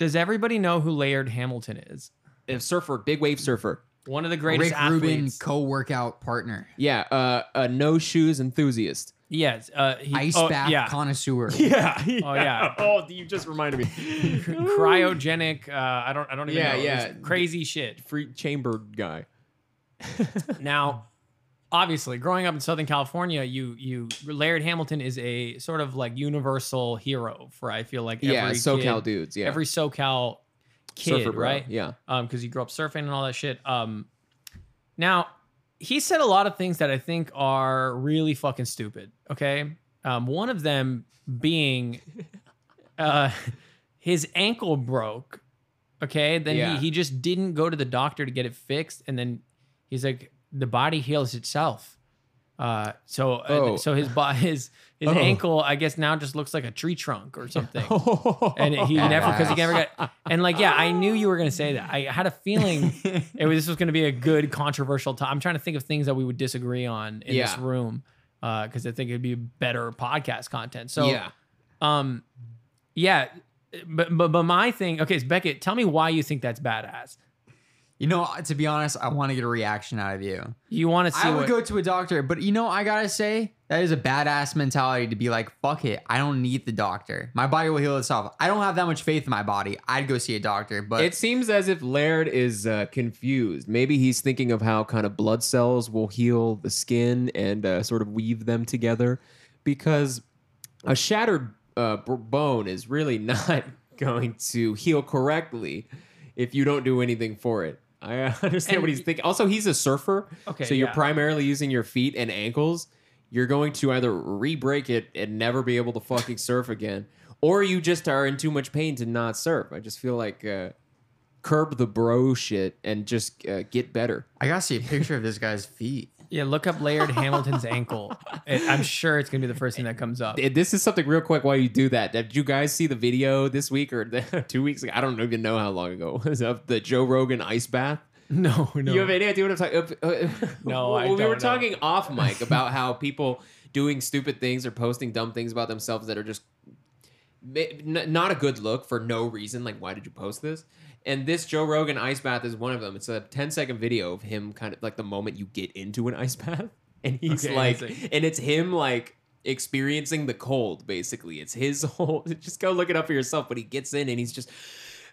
Does everybody know who Laird Hamilton is? A surfer, big wave surfer. One of the greatest Rick Rubin, athletes. co-workout partner, Yeah, uh, a no shoes enthusiast. yes. Uh, he, ice oh, bath Yeah. connoisseur. Yeah. Oh, yeah. Oh, you just reminded me. Cryogenic. Uh, I don't. I don't even Yeah, know. yeah. Crazy shit. Free chamber guy. Now, obviously, growing up in Southern California, you you Laird Hamilton is a sort of like universal hero for I feel like Yeah, every SoCal kid, dudes. Yeah, every SoCal kid, surfer bro. right? Yeah. um, because you grew up surfing and all that shit. Um, now he said a lot of things that I think are really fucking stupid. Okay, um, one of them being, uh, his ankle broke. Okay, then Yeah. he he just didn't go to the doctor to get it fixed, and then he's like, the body heals itself. Uh, so uh, Oh. so his bo- his his Oh. ankle, I guess now just looks like a tree trunk or something and he never because he never got and like yeah i knew you were gonna say that i had a feeling it was this was gonna be a good controversial time i'm trying to think of things that we would disagree on in this Yeah. room because i think it'd be better podcast content so yeah. um yeah but, but but my thing okay so beckett tell me why you think that's badass You know, to be honest, I want to get a reaction out of you. you want to see I would what go to a doctor, but you know, I gotta say that is a badass mentality to be like, "Fuck it, I don't need the doctor. My body will heal itself. I don't have that much faith in my body. I'd go see a doctor." But It seems as if Laird is uh, confused. Maybe he's thinking of how kind of blood cells will heal the skin and uh, sort of weave them together, because a shattered uh, b- bone is really not going to heal correctly if you don't do anything for it. I uh, understand And what he's thinking. Also, he's a surfer, Okay, so you're yeah. primarily using your feet and ankles. You're going to either re-break it and never be able to fucking surf again, or you just are in too much pain to not surf. I just feel like uh, curb the bro shit and just uh, get better. I gotta see a picture of this guy's feet. Yeah look up laird hamilton's ankle It- i'm sure it's gonna be the first thing that comes up This is something real quick while you do that. Did you guys see the video this week or two weeks ago? I don't even know how long ago it was of the Joe Rogan ice bath. no no You have any idea what I'm talking? Uh, No, Well, we were know. talking off mic about how people doing stupid things or posting dumb things about themselves that are just not a good look for no reason. Like, why did you post this? And this Joe Rogan ice bath is one of them. It's a 10 second video of him kind of like the moment you get into an ice bath. And he's Okay, like, and it's him like experiencing the cold, basically. It's his whole, just go look it up for yourself. But he gets in and he's just,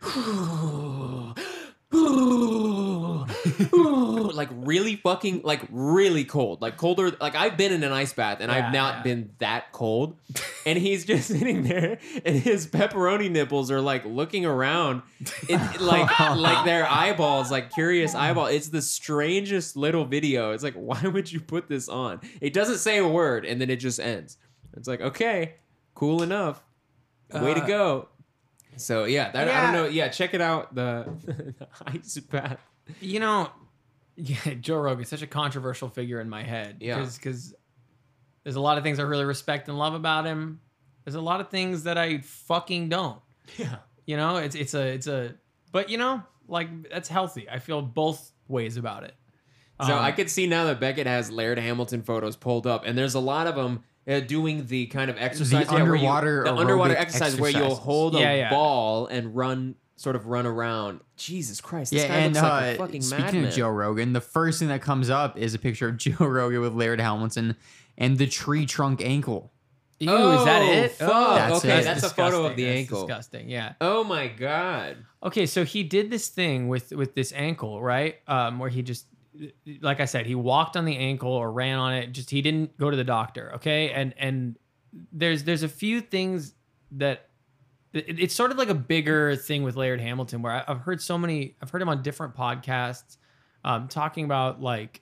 like really fucking like really cold. Like colder like i've been in an ice bath and Yeah, i've not yeah. been that cold. And he's just sitting there and his pepperoni nipples are like looking around it, like like their eyeballs like curious eyeball. It's the strangest little video. It's like why would you put this on? It doesn't say a word and then it just ends. It's like okay cool enough. Way to Uh, go so yeah, that, I don't know. Yeah, check it out. The, the ice bath. You know, yeah, Joe Rogan's such a controversial figure in my head. Yeah. Because there's a lot of things I really respect and love about him. There's a lot of things that I fucking don't. Yeah. You know, it's it's a it's a but you know, like that's healthy. I feel both ways about it. So Um, I could see now that Beckett has Laird Hamilton photos pulled up, and there's a lot of them uh, doing the kind of exercise, yeah, where you- underwater the underwater aerobic exercise, where you'll hold a Yeah, yeah. ball and run, sort of run around. Jesus Christ, this Yeah, guy and looks like uh, a fucking speaking madman. of Joe Rogan, the first thing that comes up is a picture of Joe Rogan with Laird Hamilton and the tree trunk ankle. Ew, Oh, is that it? fuck. That's okay, it. that's a photo of the That's ankle. Disgusting. Yeah. Oh my god. Okay, so he did this thing with with this ankle, right? Um, where he just, like I said, he walked on the ankle or ran on it. Just he didn't go to the doctor. Okay, and and there's there's a few things that it- it's sort of like a bigger thing with Laird Hamilton, where I- I've heard so many, I've heard him on different podcasts, um, talking about like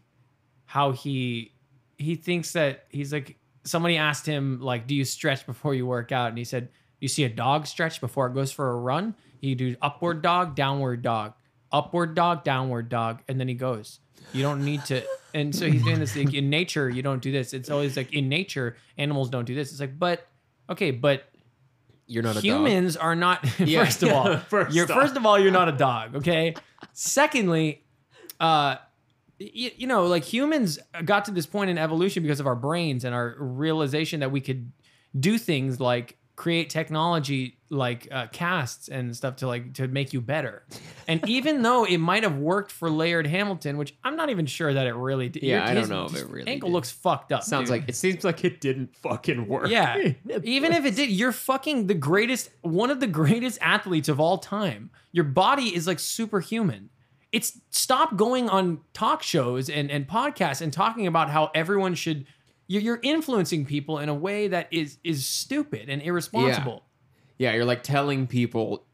how he he thinks that he's like somebody asked him like, do you stretch before you work out? And he said, you see a dog stretch before it goes for a run. You do upward dog, downward dog, upward dog, downward dog, and then he goes. You don't need to. And so he's doing this like in nature. You don't do this. It's always like in nature, animals don't do this. It's like, but okay, but You're not a dog. humans are not. Yeah, first of all, first you're off. first of all you're not a dog. Okay. Secondly, uh, you, you know, like humans got to this point in evolution because of our brains and our realization that we could do things like create technology like uh, casts and stuff to like to make you better. And even though it might have worked for Laird Hamilton, which I'm not even sure that it really did. Yeah, your- I don't know if it really ankle did. looks fucked up. Sounds dude. like it seems like it didn't fucking work. Yeah. Even if it did, you're fucking the greatest, one of the greatest athletes of all time. Your body is like superhuman. It's stop going on talk shows and, and podcasts and talking about how everyone should. You're, you're influencing people in a way that is is stupid and irresponsible. Yeah, you're like telling people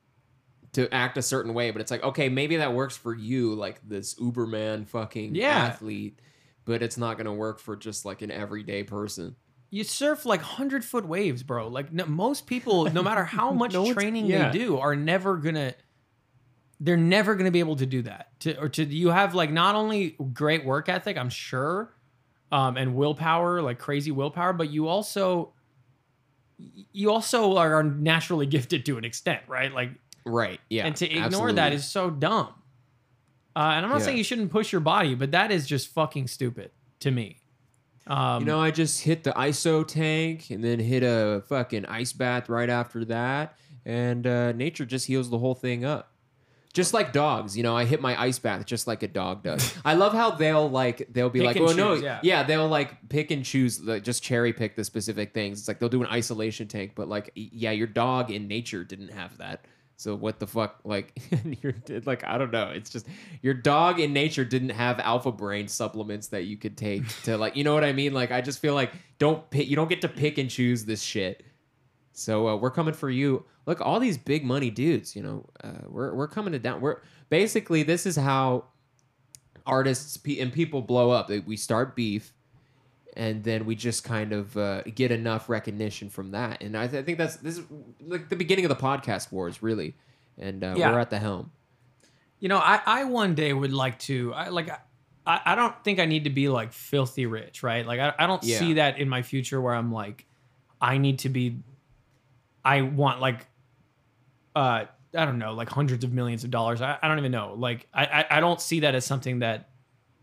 to act a certain way, but it's like, okay, maybe that works for you, like this Uberman fucking Yeah. athlete, but it's not gonna work for just like an everyday person. You surf like hundred foot waves, bro. Like no, most people, no matter how much No training yeah. they do, are never gonna. They're never gonna be able to do that. To or to you have like not only great work ethic, I'm sure, um, and willpower, like crazy willpower, but you also, you also are naturally gifted to an extent, right? Like, Right. Yeah. and to ignore absolutely. that is so dumb. Uh, and I'm not Yeah. saying you shouldn't push your body, but that is just fucking stupid to me. Um, You know, I just hit the ISO tank and then hit a fucking ice bath right after that, and uh, nature just heals the whole thing up. Just like dogs, you know, I hit my ice bath just like a dog does. I love how they'll like they'll be Pick like, and well, no, choose, yeah. yeah, they'll like pick and choose, like, just cherry pick the specific things. It's like they'll do an isolation tank, but like, y- yeah, your dog in nature didn't have that. So what the fuck? Like, you're like, I don't know. It's just your dog in nature didn't have alpha brain supplements that you could take to like, you know what I mean? Like, I just feel like don't pick. You don't get to pick and choose this shit. So uh, we're coming for you. Look, all these big money dudes. You know, uh, we're we're coming to down. We're basically this is how artists and people blow up. We start beef, and then we just kind of uh, get enough recognition from that. And I, th- I think that's this is like the beginning of the podcast wars, really. And uh, Yeah. we're at the helm. You know, I, I one day would like to, I like, I, I don't think I need to be like filthy rich, right? Like, I, I don't Yeah. see that in my future where I'm like, I need to be, I want like, uh, I don't know, like hundreds of millions of dollars. I, I don't even know. Like, I, I, I don't see that as something that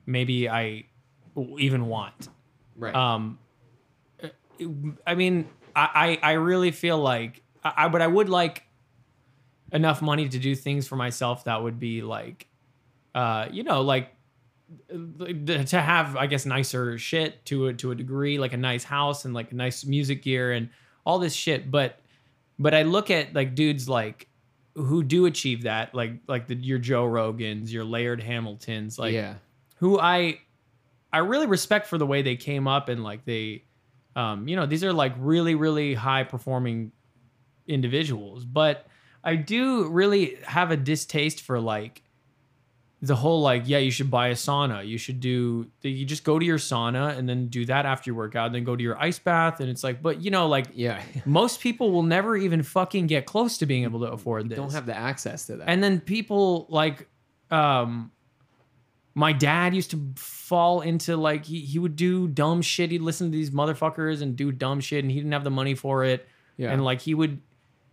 maybe I even want. Right. Um, I mean, I, I I really feel like I, but I would like enough money to do things for myself that would be like, uh, you know, like to have I guess nicer shit to a to a degree, like a nice house and like nice music gear and all this shit. But but I look at like dudes like who do achieve that, like like the your Joe Rogans, your Laird Hamiltons, like yeah. who I I really respect for the way they came up and like they um you know these are like really really high performing individuals but I do really have a distaste for like the whole like yeah you should buy a sauna. You should do you just go to your sauna and then do that after your workout and then go to your ice bath. And it's like but you know like Yeah. most people will never even fucking get close to being able to afford this Don't have the access to that. and then people like um my dad used to fall into like he, he would do dumb shit. He'd listen to these motherfuckers and do dumb shit and he didn't have the money for it. Yeah. and like he would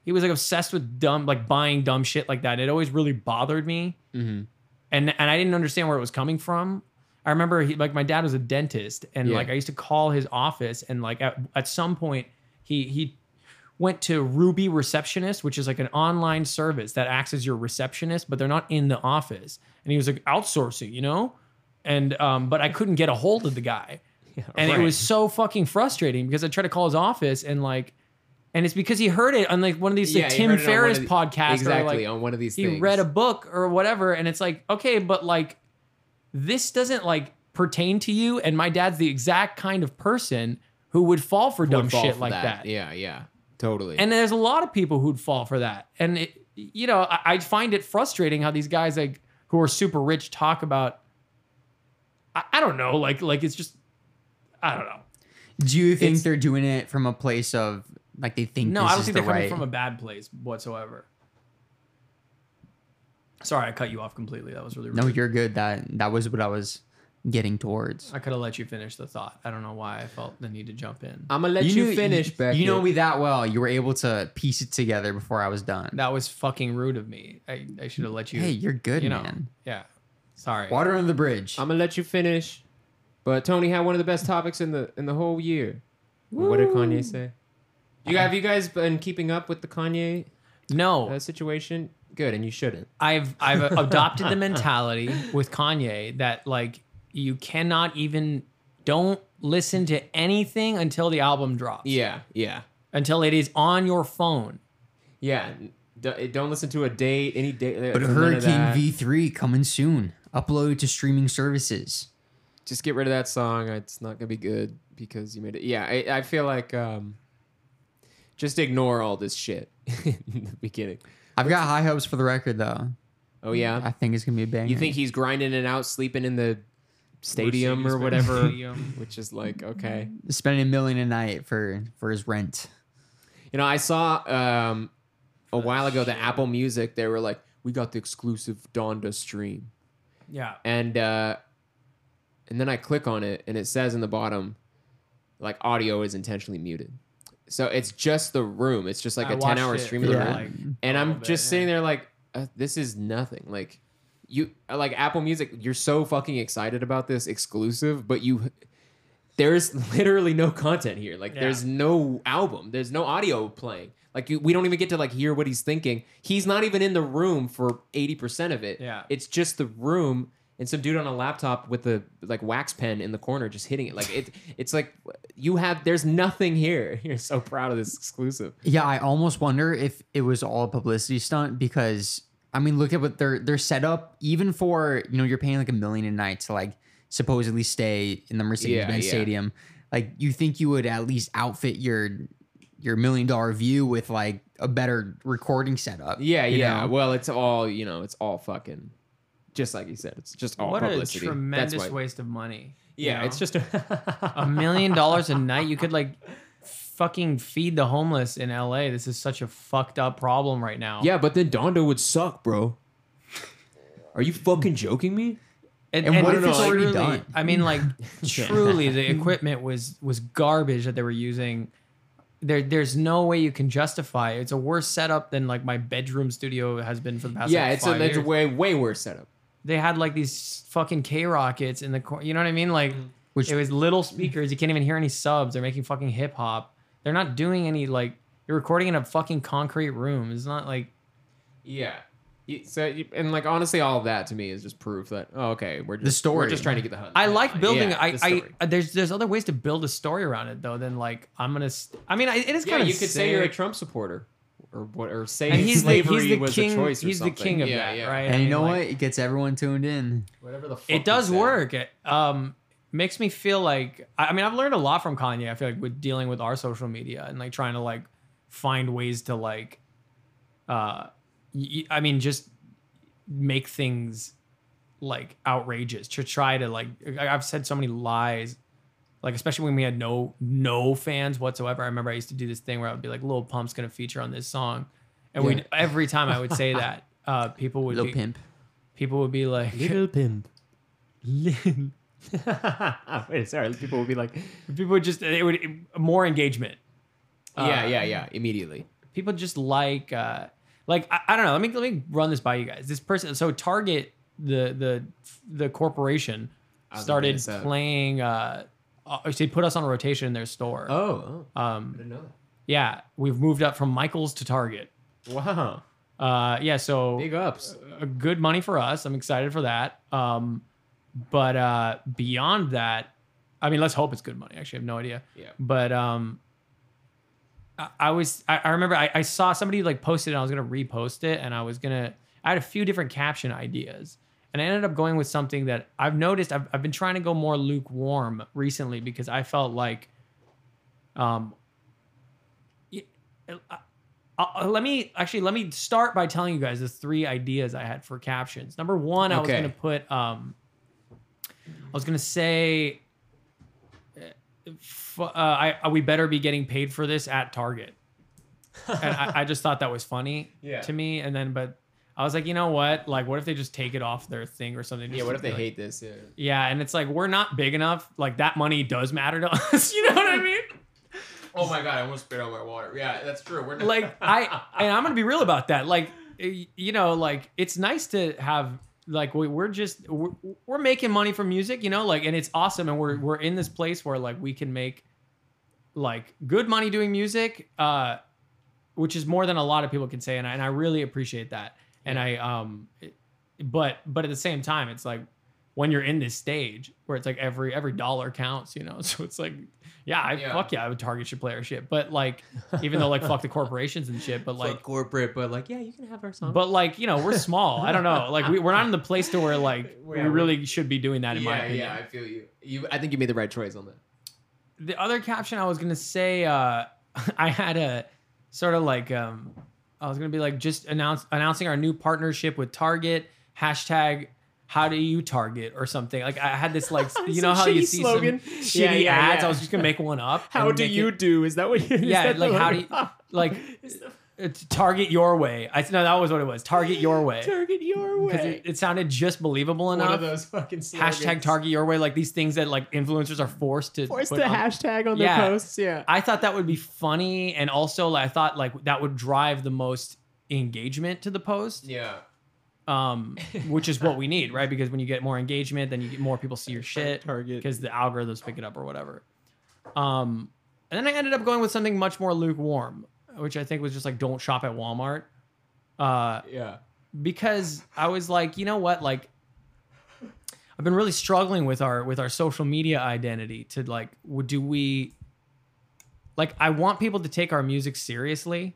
he was like obsessed with dumb like buying dumb shit like that. It always really bothered me. Mm hmm and and I didn't understand where it was coming from. I remember he like my dad was a dentist and Yeah. like I used to call his office and like at, at some point he he went to Ruby Receptionist, which is like an online service that acts as your receptionist, but they're not in the office. And he was like outsourcing, you know? And um, but I couldn't get a hold of the guy. and right. it was so fucking frustrating because I tried to call his office and like and it's because he heard it on like one of these like Yeah, Tim heard on Ferriss of the- podcasts or, Exactly like, on one of these he things. read a book or whatever and it's like okay but like this doesn't like pertain to you and my dad's the exact kind of person who would fall for dumb fall shit for like that, Yeah. Yeah. Totally. and there's a lot of people who'd fall for that and it, you know I, I find it frustrating how these guys like who are super rich talk about I, I don't know like like it's just i don't know Do you think It's- they're doing it from a place of like they think no this i don't is think the they're coming from a bad place whatsoever sorry i cut you off completely that was really rude. no, you're good. That that was what I was getting towards. I could have let you finish the thought. I don't know why I felt the need to jump in. I'm gonna let you, knew- finish, Beckett. You know me that well. You were able to piece it together before I was done. That was fucking rude of me. I, I should have let you. hey, you're good, you know. man. Yeah. Sorry. Water under the bridge. I'm gonna let you finish. But Tony had one of the best topics in the in the whole year. What did Kanye say? You have you guys been keeping up with the Kanye? No, uh, situation, good, and you shouldn't. I've I've adopted the mentality with Kanye that like you cannot even don't listen to anything until the album drops. Yeah, yeah, Until it is on your phone. yeah. D- don't listen to a date, any date. But Hurricane. V3 coming soon. Upload to streaming services. Just get rid of that song. It's not gonna be good because you made it. Yeah, I, I feel like um, just ignore all this shit in the beginning. I've got high hopes for the record though. Oh yeah, I think it's gonna be a banger. you think he's grinding it out, sleeping in the stadium or Mercedes-Benz whatever, Stadium. which is like okay. spending a million a night for for his rent? You know, I saw um, a while ago that Apple Music they were like, we got the exclusive Donda stream, Yeah. and uh, and then I click on it and it says in the bottom, like audio is intentionally muted. So it's just the room. It's just like I a ten watched hour it stream of the Yeah. room, like, and a I'm little bit, just yeah. sitting there like, uh, this is nothing. Like you like Apple Music, you're so fucking excited about this exclusive, but you there's literally no content here. Like Yeah. there's no album, there's no audio playing. Like you, we don't even get to like hear what he's thinking. He's not even in the room for 80% of it. Yeah. It's just the room and some dude on a laptop with a like wax pen in the corner just hitting it. Like it it's like you have there's nothing here. You're so proud of this exclusive. Yeah, I almost wonder if it was all a publicity stunt because I mean, look at what their their setup. Even for you know, you're paying like a million a night to like supposedly stay in the Mercedes-Benz yeah. Stadium. Like, you think you would at least outfit your your million dollar view with like a better recording setup? Yeah, yeah. know? Well, it's all you know. It's all fucking, just like you said. It's just all what publicity. a tremendous waste of money. you Yeah, know? it's just a, a million dollars a night. You could like fucking feed the homeless in LA. This is such a fucked up problem right now. Yeah, but then Donda would suck, bro. Are you fucking joking me? And, And and what if it's already truly- done? I mean, like truly, the equipment was was garbage that they were using. There, there's no way you can justify it. It's a worse setup than like my bedroom studio has been for the past. yeah, like, it's a, it's a way way worse setup. They had like these fucking K rockets in the corner. You know what I mean? Like, mm-hmm. Which- it was little speakers. You can't even hear any subs. They're making fucking hip hop. They're not doing any like. You're recording in a fucking concrete room. It's not like Yeah. So and like honestly, all of that to me is just proof that oh okay we're just story. we're just trying to get the. I like building. Yeah, I, the I there's there's other ways to build a story around it though than like I'm gonna. St- I mean, I, it is yeah, kind of you could say you're a Trump supporter or what or say and he's the, slavery he's the was king. a choice. Or he's the something. king of yeah, that, yeah. right? And I you mean, know like, what? It gets everyone tuned in. Whatever the fuck It does work. It um makes me feel like I I mean I've learned a lot from Kanye. I feel like with dealing with our social media and like trying to like find ways to like uh y- y- I mean just make things like outrageous to try to like I've said so many lies like especially when we had no no fans whatsoever. I remember I used to do this thing where I would be like "Little Pump's going to feature on this song. And Yeah. we every time I would say that uh people would Little be, pimp. people would be like Little pimp. Wait, sorry. People would be like, people would just it would more engagement yeah, Uh, yeah, yeah, immediately. people just like uh like I, I don't know let me let me run this by you guys this person so target the the the corporation started looking this up. playing uh uh, they put us on a rotation in their store. Oh, oh, I um didn't know yeah we've moved up from michael's to target. Wow, uh yeah so big ups. uh, good money for us. I'm excited for that. Um but uh beyond that i mean let's hope it's good money. Actually i have no idea. Yeah. but um I, I was I, I remember I, I saw somebody like posted it and I was gonna repost it and I was gonna I had a few different caption ideas and I ended up going with something that I've noticed I've, I've been trying to go more lukewarm recently because I felt like um y- I- I'll- let me actually let me start by telling you guys the three ideas I had for captions. Number one, I was gonna put um I was gonna say f- uh, I, uh, we better be getting paid for this at Target. and I, I just thought that was funny Yeah. to me. And then, but I was like, you know what? Like, what if they just take it off their thing or something? Yeah, what if they like- hate this? Yeah. Yeah, and it's like we're not big enough. Like that money does matter to us. You know what I mean? Oh my god, I almost spit out my water. Yeah, that's true. We're not- Like I, and I'm gonna be real about that. Like, you know, like it's nice to have. Like we, we're just we're, we're making money from music, you know, like and it's awesome, and we're we're in this place where like we can make like good money doing music. Uh, which is more than a lot of people can say, and I, and I really appreciate that. And I um, it- but but at the same time, it's like when you're in this stage where it's like every every dollar counts, you know. So it's like, yeah, I Yeah. fuck yeah, I would target your play our shit, but like even though like fuck the corporations and shit, but like like. corporate, but like yeah, you can have our song. But like you know, we're small. I don't know. Like we, we're not in the place to where like we really should be doing that. In my yeah, opinion. yeah, I feel you. You, I think you made the right choice on that. the other caption I was gonna say, uh, I had a sort of like um, I was gonna be like just announce announcing our new partnership with Target hashtag How do you target or something? Like I had this like you know how you see slogan. some shitty yeah, ads. yeah. I was just gonna make one up. How do you it- do? Is that what? Is Yeah, like how do you like it's target your way? I no, that was what it was. Target your way target your because way? it, it sounded just believable One of those fucking slogans. Hashtag target your way, like these things that like influencers are forced to Force the on- hashtag on their posts. Yeah. I thought that would be funny, and also like, I thought like that would drive the most engagement to the post, Yeah. um, which is what we need, right? Because when you get more engagement, then you get more people see your shit Target. because the algorithms pick it up or whatever. Um, and then I ended up going with something much more lukewarm, which I think was just like don't shop at Walmart, uh, Yeah. because I was like, you know what, like. I've been really struggling with our with our social media identity to like would do we like I want people to take our music seriously.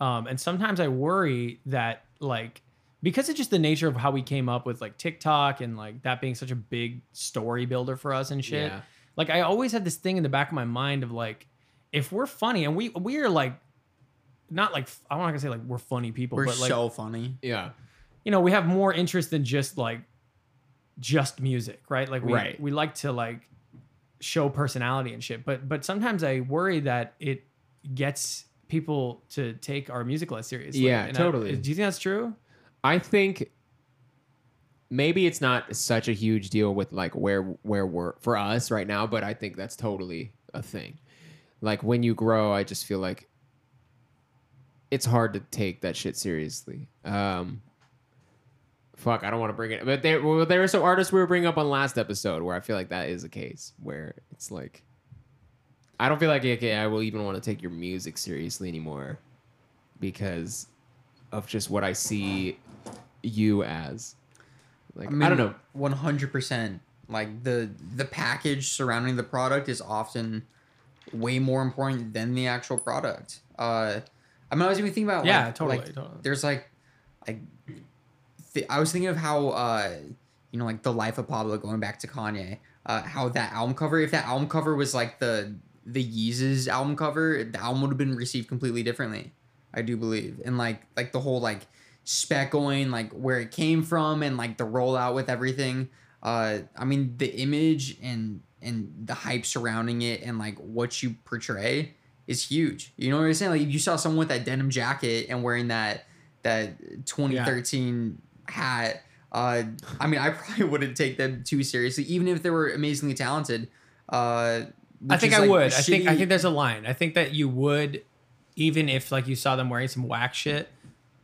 Um, and sometimes I worry that like because it's just the nature of how we came up with like TikTok and like that being such a big story builder for us and shit. Yeah. Like I always had this thing in the back of my mind of like if we're funny and we we are like not like I'm not gonna say like we're funny people, We're but like so funny. Yeah. you know, we have more interest than just like just music, right? Like we Right. we like to like show personality and shit. But but sometimes I worry that it gets people to take our music less seriously. Yeah, And I- totally. do you think that's true? I think maybe it's not such a huge deal with like where where we're for us right now, but I think that's totally a thing. Like when you grow, I just feel like it's hard to take that shit seriously. Um fuck, I don't want to bring it but there well, there are some artists we were bringing up on last episode where I feel like that is a case where it's like I don't feel like okay, I will even want to take your music seriously anymore because of just what I see you as. Like I, don't know. One hundred percent. Like the the package surrounding the product is often way more important than the actual product. Uh, I mean, I was even thinking about Yeah, like, totally, like, totally. There's like, like, th- I was thinking of how uh, you know, like the life of Pablo going back to Kanye. Uh, how that album cover, if that album cover was like the the Yeezus album cover, the album would have been received completely differently. I do believe, and like like the whole like spec going, like where it came from, and like the rollout with everything. Uh, I mean, the image and and the hype surrounding it, and like what you portray is huge. You know what I'm saying? Like if you saw someone with that denim jacket and wearing that that 2013 hat. Uh, I mean, I probably wouldn't take them too seriously, even if they were amazingly talented. Uh, I think I like, would. I think I think there's a line. I think that you would, even if like you saw them wearing some whack shit,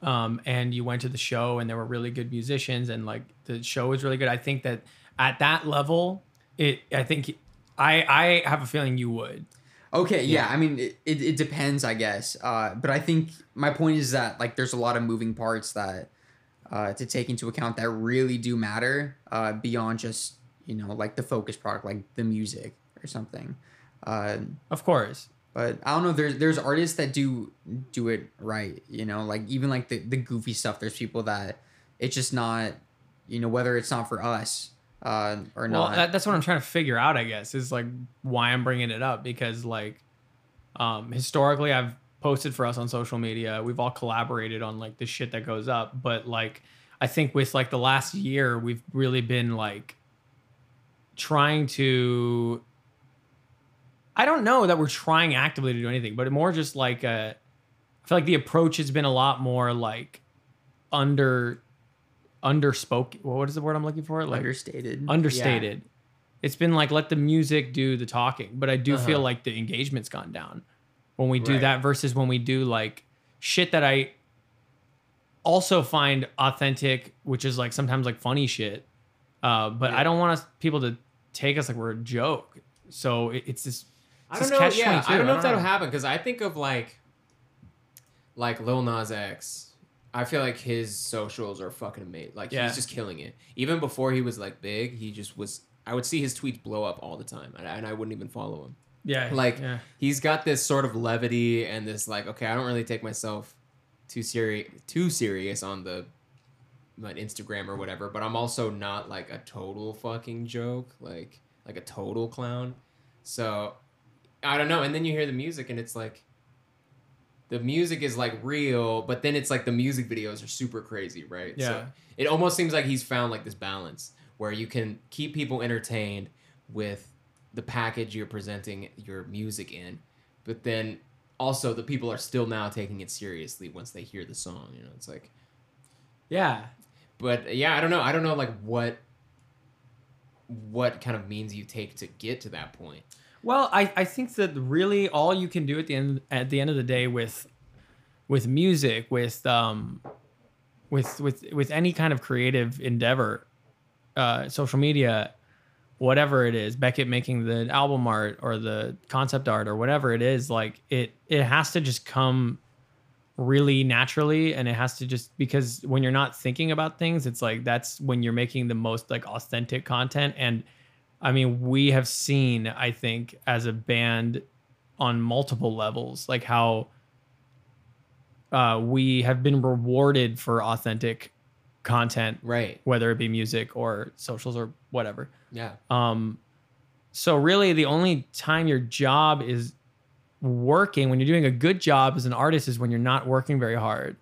um, and you went to the show and there were really good musicians and like the show was really good. I think that at that level, it. I think I I have a feeling you would. Okay, yeah. I mean, it, it, it depends, I guess. Uh, but I think my point is that like there's a lot of moving parts that uh, to take into account that really do matter uh, beyond just you know like the focus product, like the music or something. Uh, Of course. but I don't know. There's there's artists that do do it right. You know, like even like the the goofy stuff. There's people that it's just not. You know, whether it's not for us uh, or Well, not. that, that's what I'm trying to figure out. I guess is like why I'm bringing it up because like, um, historically I've posted for us on social media. We've all collaborated on like the shit that goes up, but like I think with like the last year we've really been like trying to. I don't know that we're trying actively to do anything, but more just like uh, I feel like the approach has been a lot more like under underspoken. What is the word I'm looking for? Like understated. understated. It's been like let the music do the talking, but I do Uh-huh. feel like the engagement's gone down when we do Right. that versus when we do like shit that I also find authentic, which is like sometimes like funny shit. Uh, but I don't want us people to take us like we're a joke. So it, it's this. I don't know. Yeah, catch-22. I don't know if know. that'll happen because I think of like like Lil Nas X, I feel like his socials are fucking amazing. Like Yeah. he's just killing it. Even before he was like big, he just was. I would see his tweets blow up all the time, and I, and I wouldn't even follow him. Yeah. Like yeah. he's got this sort of levity and this like, okay, I don't really take myself too serious too serious on the my Instagram or whatever, but I'm also not like a total fucking joke, like like a total clown. So I don't know. And then you hear the music and it's like the music is like real, but then it's like the music videos are super crazy, right? Yeah. So it almost seems like he's found like this balance where you can keep people entertained with the package you're presenting your music in, but then also the people are still now taking it seriously once they hear the song. You know, it's like, Yeah. but yeah, I don't know. I don't know like what what kind of means you take to get to that point. Well, I, I think that really all you can do at the end at the end of the day with with music, with um with with with any kind of creative endeavor, uh, social media, whatever it is, Beckett making the album art or the concept art or whatever it is, like it it has to just come really naturally and it has to just because when you're not thinking about things, it's like that's when you're making the most like authentic content and I mean, we have seen, I think, as a band on multiple levels, like how uh, we have been rewarded for authentic content, Right. whether it be music or socials or whatever. Yeah. Um, so really, the only time your job is working when you're doing a good job as an artist is when you're not working very hard.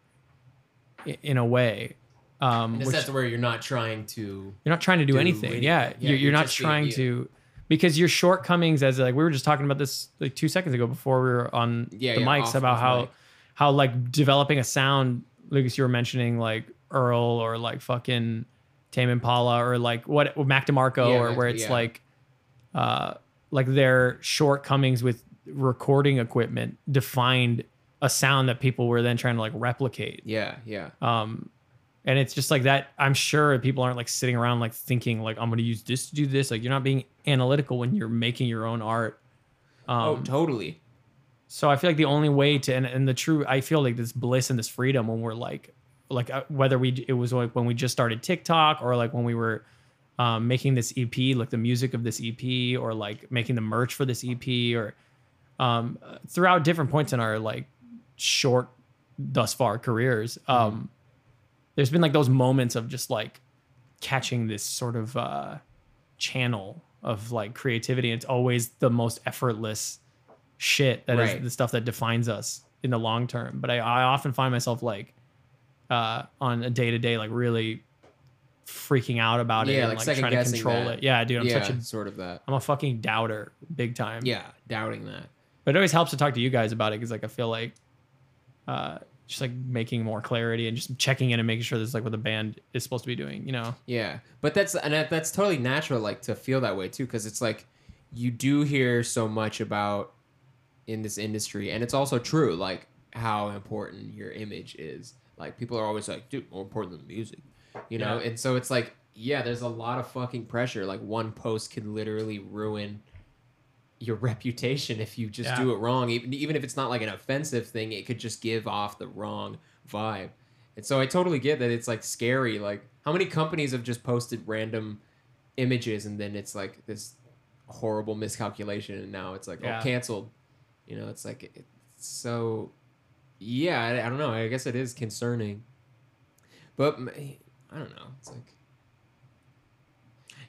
In a way, um, which- sense where you're not trying to. you're not trying to do, do anything. anything. Yeah, Yeah, you're, you're you're not trying to because your shortcomings as like we were just talking about this like two seconds ago before we were on Yeah, the yeah, mics about how mic. how like developing a sound. Lucas, you were mentioning like Earl or like fucking Tame Impala or like what Mac DeMarco Yeah, or where it's like uh like their shortcomings with recording equipment defined a sound that people were then trying to like replicate Yeah. Yeah. um and it's just like that i'm sure people aren't like sitting around like thinking like i'm gonna use this to do this. Like you're not being analytical when you're making your own art. Um oh, totally. so i feel like the only way to and, and the true i feel like this bliss and this freedom when we're like like uh, whether we it was like when we just started tiktok or like when we were um, making this ep like the music of this ep or like making the merch for this ep or um, throughout different points in our like short thus far careers um, there's been like those moments of just like catching this sort of uh, channel of like creativity it's always the most effortless shit that is Right. the stuff that defines us in the long term but i, I often find myself like uh, on a day-to-day like really freaking out about it Yeah, and like like, trying to control that. it yeah dude i'm yeah. such a sort of that. i'm a fucking doubter big time Yeah. Doubting that. but it always helps to talk to you guys about it because like I feel like uh just like making more clarity and just checking in and making sure this like what the band is supposed to be doing, you know? Yeah, but that's and that, that's totally natural, like to feel that way too, because it's like you do hear so much about in this industry, and it's also true, like how important your image is. Like people are always like, dude, more important than music, you know. Yeah. And so it's like, yeah, there's a lot of fucking pressure. Like one post could literally ruin your reputation if you just Yeah. do it wrong. Even even if it's not like an offensive thing, it could just give off the wrong vibe. And so I totally get that it's like scary. Like how many companies have just posted random images and then it's like this horrible miscalculation and now it's like oh, Yeah. oh canceled. You know, it's like it's so yeah, I, I don't know. I guess it is concerning. But I don't know. It's like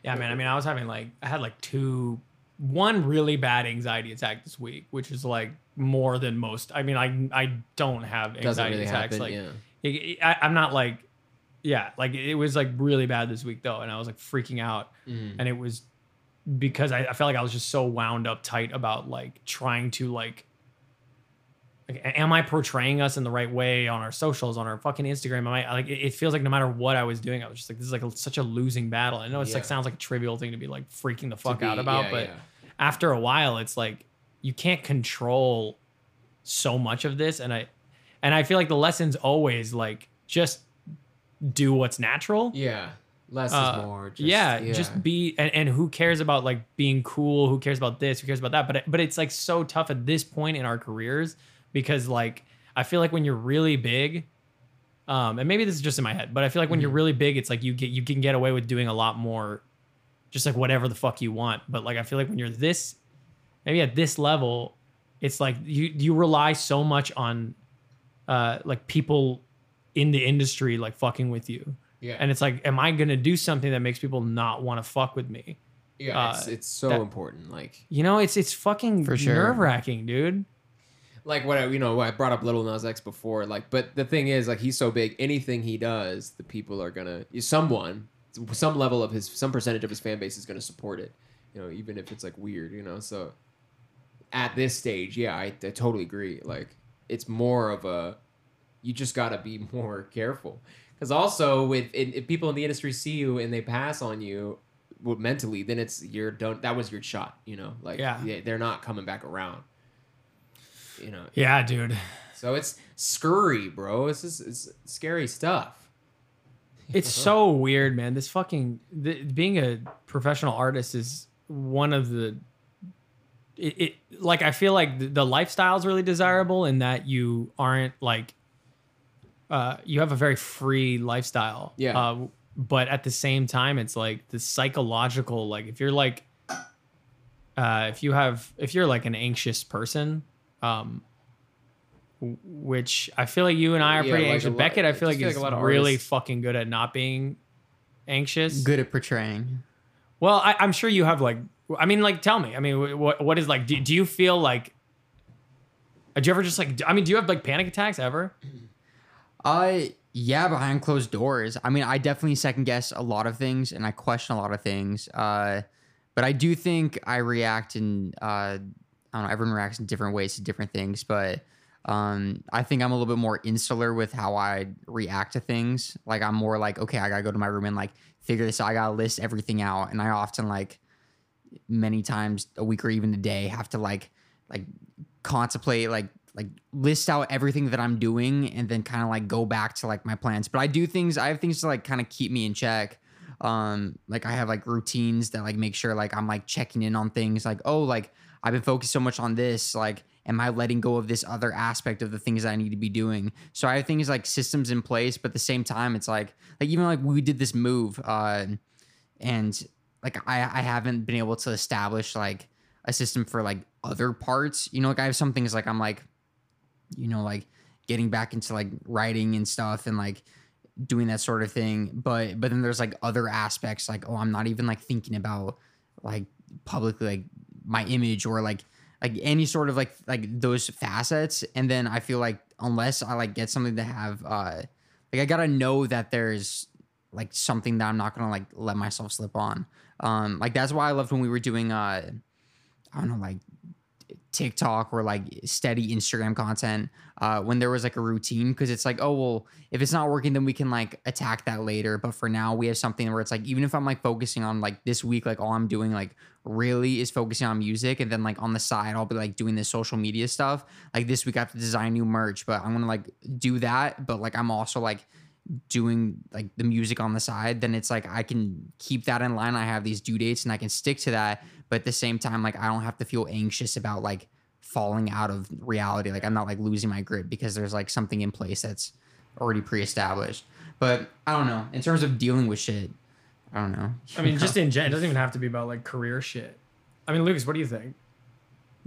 Yeah, man. I mean, I was having like I had like two one really bad anxiety attack this week, which is like more than most. I mean, I I don't have anxiety really attacks happen. like yeah. it- it- I, I'm not like yeah, like it was like really bad this week though, and I was like freaking out. Mhm. and it was because I, I felt like I was just so wound up tight about like trying to like, like am I portraying us in the right way on our socials on our fucking Instagram? Am I like it, feels like no matter what I was doing, I was just like this is like a, such a losing battle. I know it's like sounds like a trivial thing to be like freaking the fuck out about, yeah, but yeah. after a while, it's like you can't control so much of this, and I and I feel like the lesson's always like just do what's natural Yeah. Less uh, is more. Just, yeah, just be and, and who cares about like being cool who cares about this who cares about that but but it's like so tough at this point in our careers because like I feel like when you're really big, um, and maybe this is just in my head, but I feel like when you're really big, it's like you get you can get away with doing a lot more, just like whatever the fuck you want. But like I feel like when you're this, maybe at this level, it's like you you rely so much on, uh, like people in the industry like fucking with you. Yeah. And it's like, am I gonna do something that makes people not want to fuck with me? yeah, it's, uh, it's so that- important. Like, You know, it's it's fucking sure. nerve wracking, dude. Like what I, you know, I brought up Lil Nas X before. Like, but the thing is, like, he's so big. Anything he does, the people are gonna, someone, some level of his, some percentage of his fan base is gonna support it. You know, even if it's like weird. You know, so at this stage, yeah, I, I totally agree. Like, it's more of a, you just gotta be more careful. Because also, with if if people in the industry see you and they pass on you, mentally, then it's you're don't that was your shot. You know, like Yeah. they're not coming back around. You know, Yeah, dude. so it's scurry, bro. This is it's scary stuff. It's so weird, man. This fucking the, being a professional artist is one of the. It, it like I feel like the, the lifestyle is really desirable in that you aren't like. Uh, you have a very free lifestyle. Yeah. Uh, but at the same time, it's like the psychological. Like if you're like, uh, if you have, if you're like an anxious person, um, which I feel like you and I are Yeah, pretty like anxious. lot- Beckett, I I feel like feel is like a lot of really artists- fucking good at not being anxious. Good at portraying. Well, I, I'm sure you have like, I mean, like, tell me. I mean, what what is like? Do, do you feel like? uh, Do you ever just like? I mean, do you have like panic attacks ever? Uh, yeah, behind closed doors. I mean, I definitely second guess a lot of things and I question a lot of things. Uh, but I do think I react in, uh, I don't know, everyone reacts in different ways to different things. But um, I think I'm a little bit more insular with how I react to things. Like, I'm more like, okay, I gotta go to my room and like figure this out. I gotta list everything out. And I often like, many times a week or even a day have to like like contemplate like like list out everything that I'm doing and then kind of like go back to like my plans. But I do things I have things to like kind of keep me in check. Um like I have like routines that like make sure like I'm like checking in on things like oh like I've been focused so much on this like am I letting go of this other aspect of the things I need to be doing? So I have things like systems in place but at the same time it's like like even like we did this move uh and like I, I haven't been able to establish like a system for like other parts. You know, like I have some things like I'm like, you know, like getting back into like writing and stuff and like doing that sort of thing. But but then there's like other aspects like, oh, I'm not even like thinking about like publicly like my image or like like any sort of like like those facets. And then I feel like unless I like get something to have uh like I gotta know that there's like something that I'm not gonna like let myself slip on. Um, like that's why I loved when we were doing uh, I don't know, like TikTok or like steady Instagram content. Uh, when there was like a routine, because it's like, oh well, if it's not working, then we can like attack that later. But for now, we have something where it's like, even if I'm like focusing on like this week, like all I'm doing like really is focusing on music, and then like on the side, I'll be like doing this social media stuff. Like this week, I have to design new merch, but I'm gonna like do that. But like I'm also like doing like the music on the side, then it's like I can keep that in line. I have these due dates and I can stick to that. But at the same time, like I don't have to feel anxious about like falling out of reality. Like I'm not like losing my grip because there's like something in place that's already pre-established. But I don't know. In terms of dealing with shit, I don't know. I mean, just in gen, it doesn't even have to be about like career shit. I mean, Lucas, what do you think?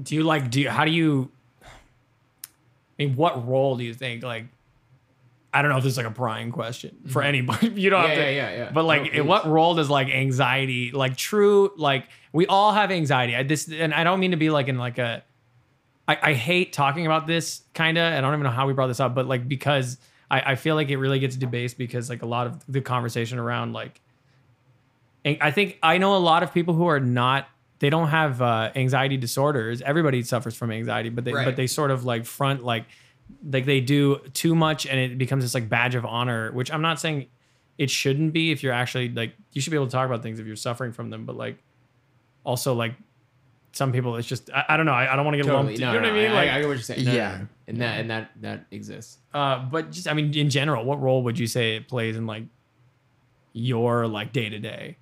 Do you like? Do you, how do you? I mean, what role do you think? Like, I don't know if this is like a prying question mm-hmm. for anybody. You don't Yeah, have to. yeah, yeah, yeah. But like, No, in please. what role does like anxiety, like true, like we all have anxiety. I this, and I don't mean to be like in like a. I, I hate talking about this kind of. I don't even know how we brought this up, but like because I, I feel like it really gets debased because like a lot of the conversation around like I think I know a lot of people who are not they don't have uh, anxiety disorders. Everybody suffers from anxiety, but they Right. but they sort of like front like like they do too much and it becomes this like badge of honor, which I'm not saying it shouldn't be if you're actually like you should be able to talk about things if you're suffering from them, but like also like some people it's just I, I don't know I, I don't want to get Totally. lumped. No, you know no, what I mean? like I, I get what you're saying. No, no, Yeah. no. and that and that that exists. uh, but just I mean in general, what role would you say it plays in like your like day to day?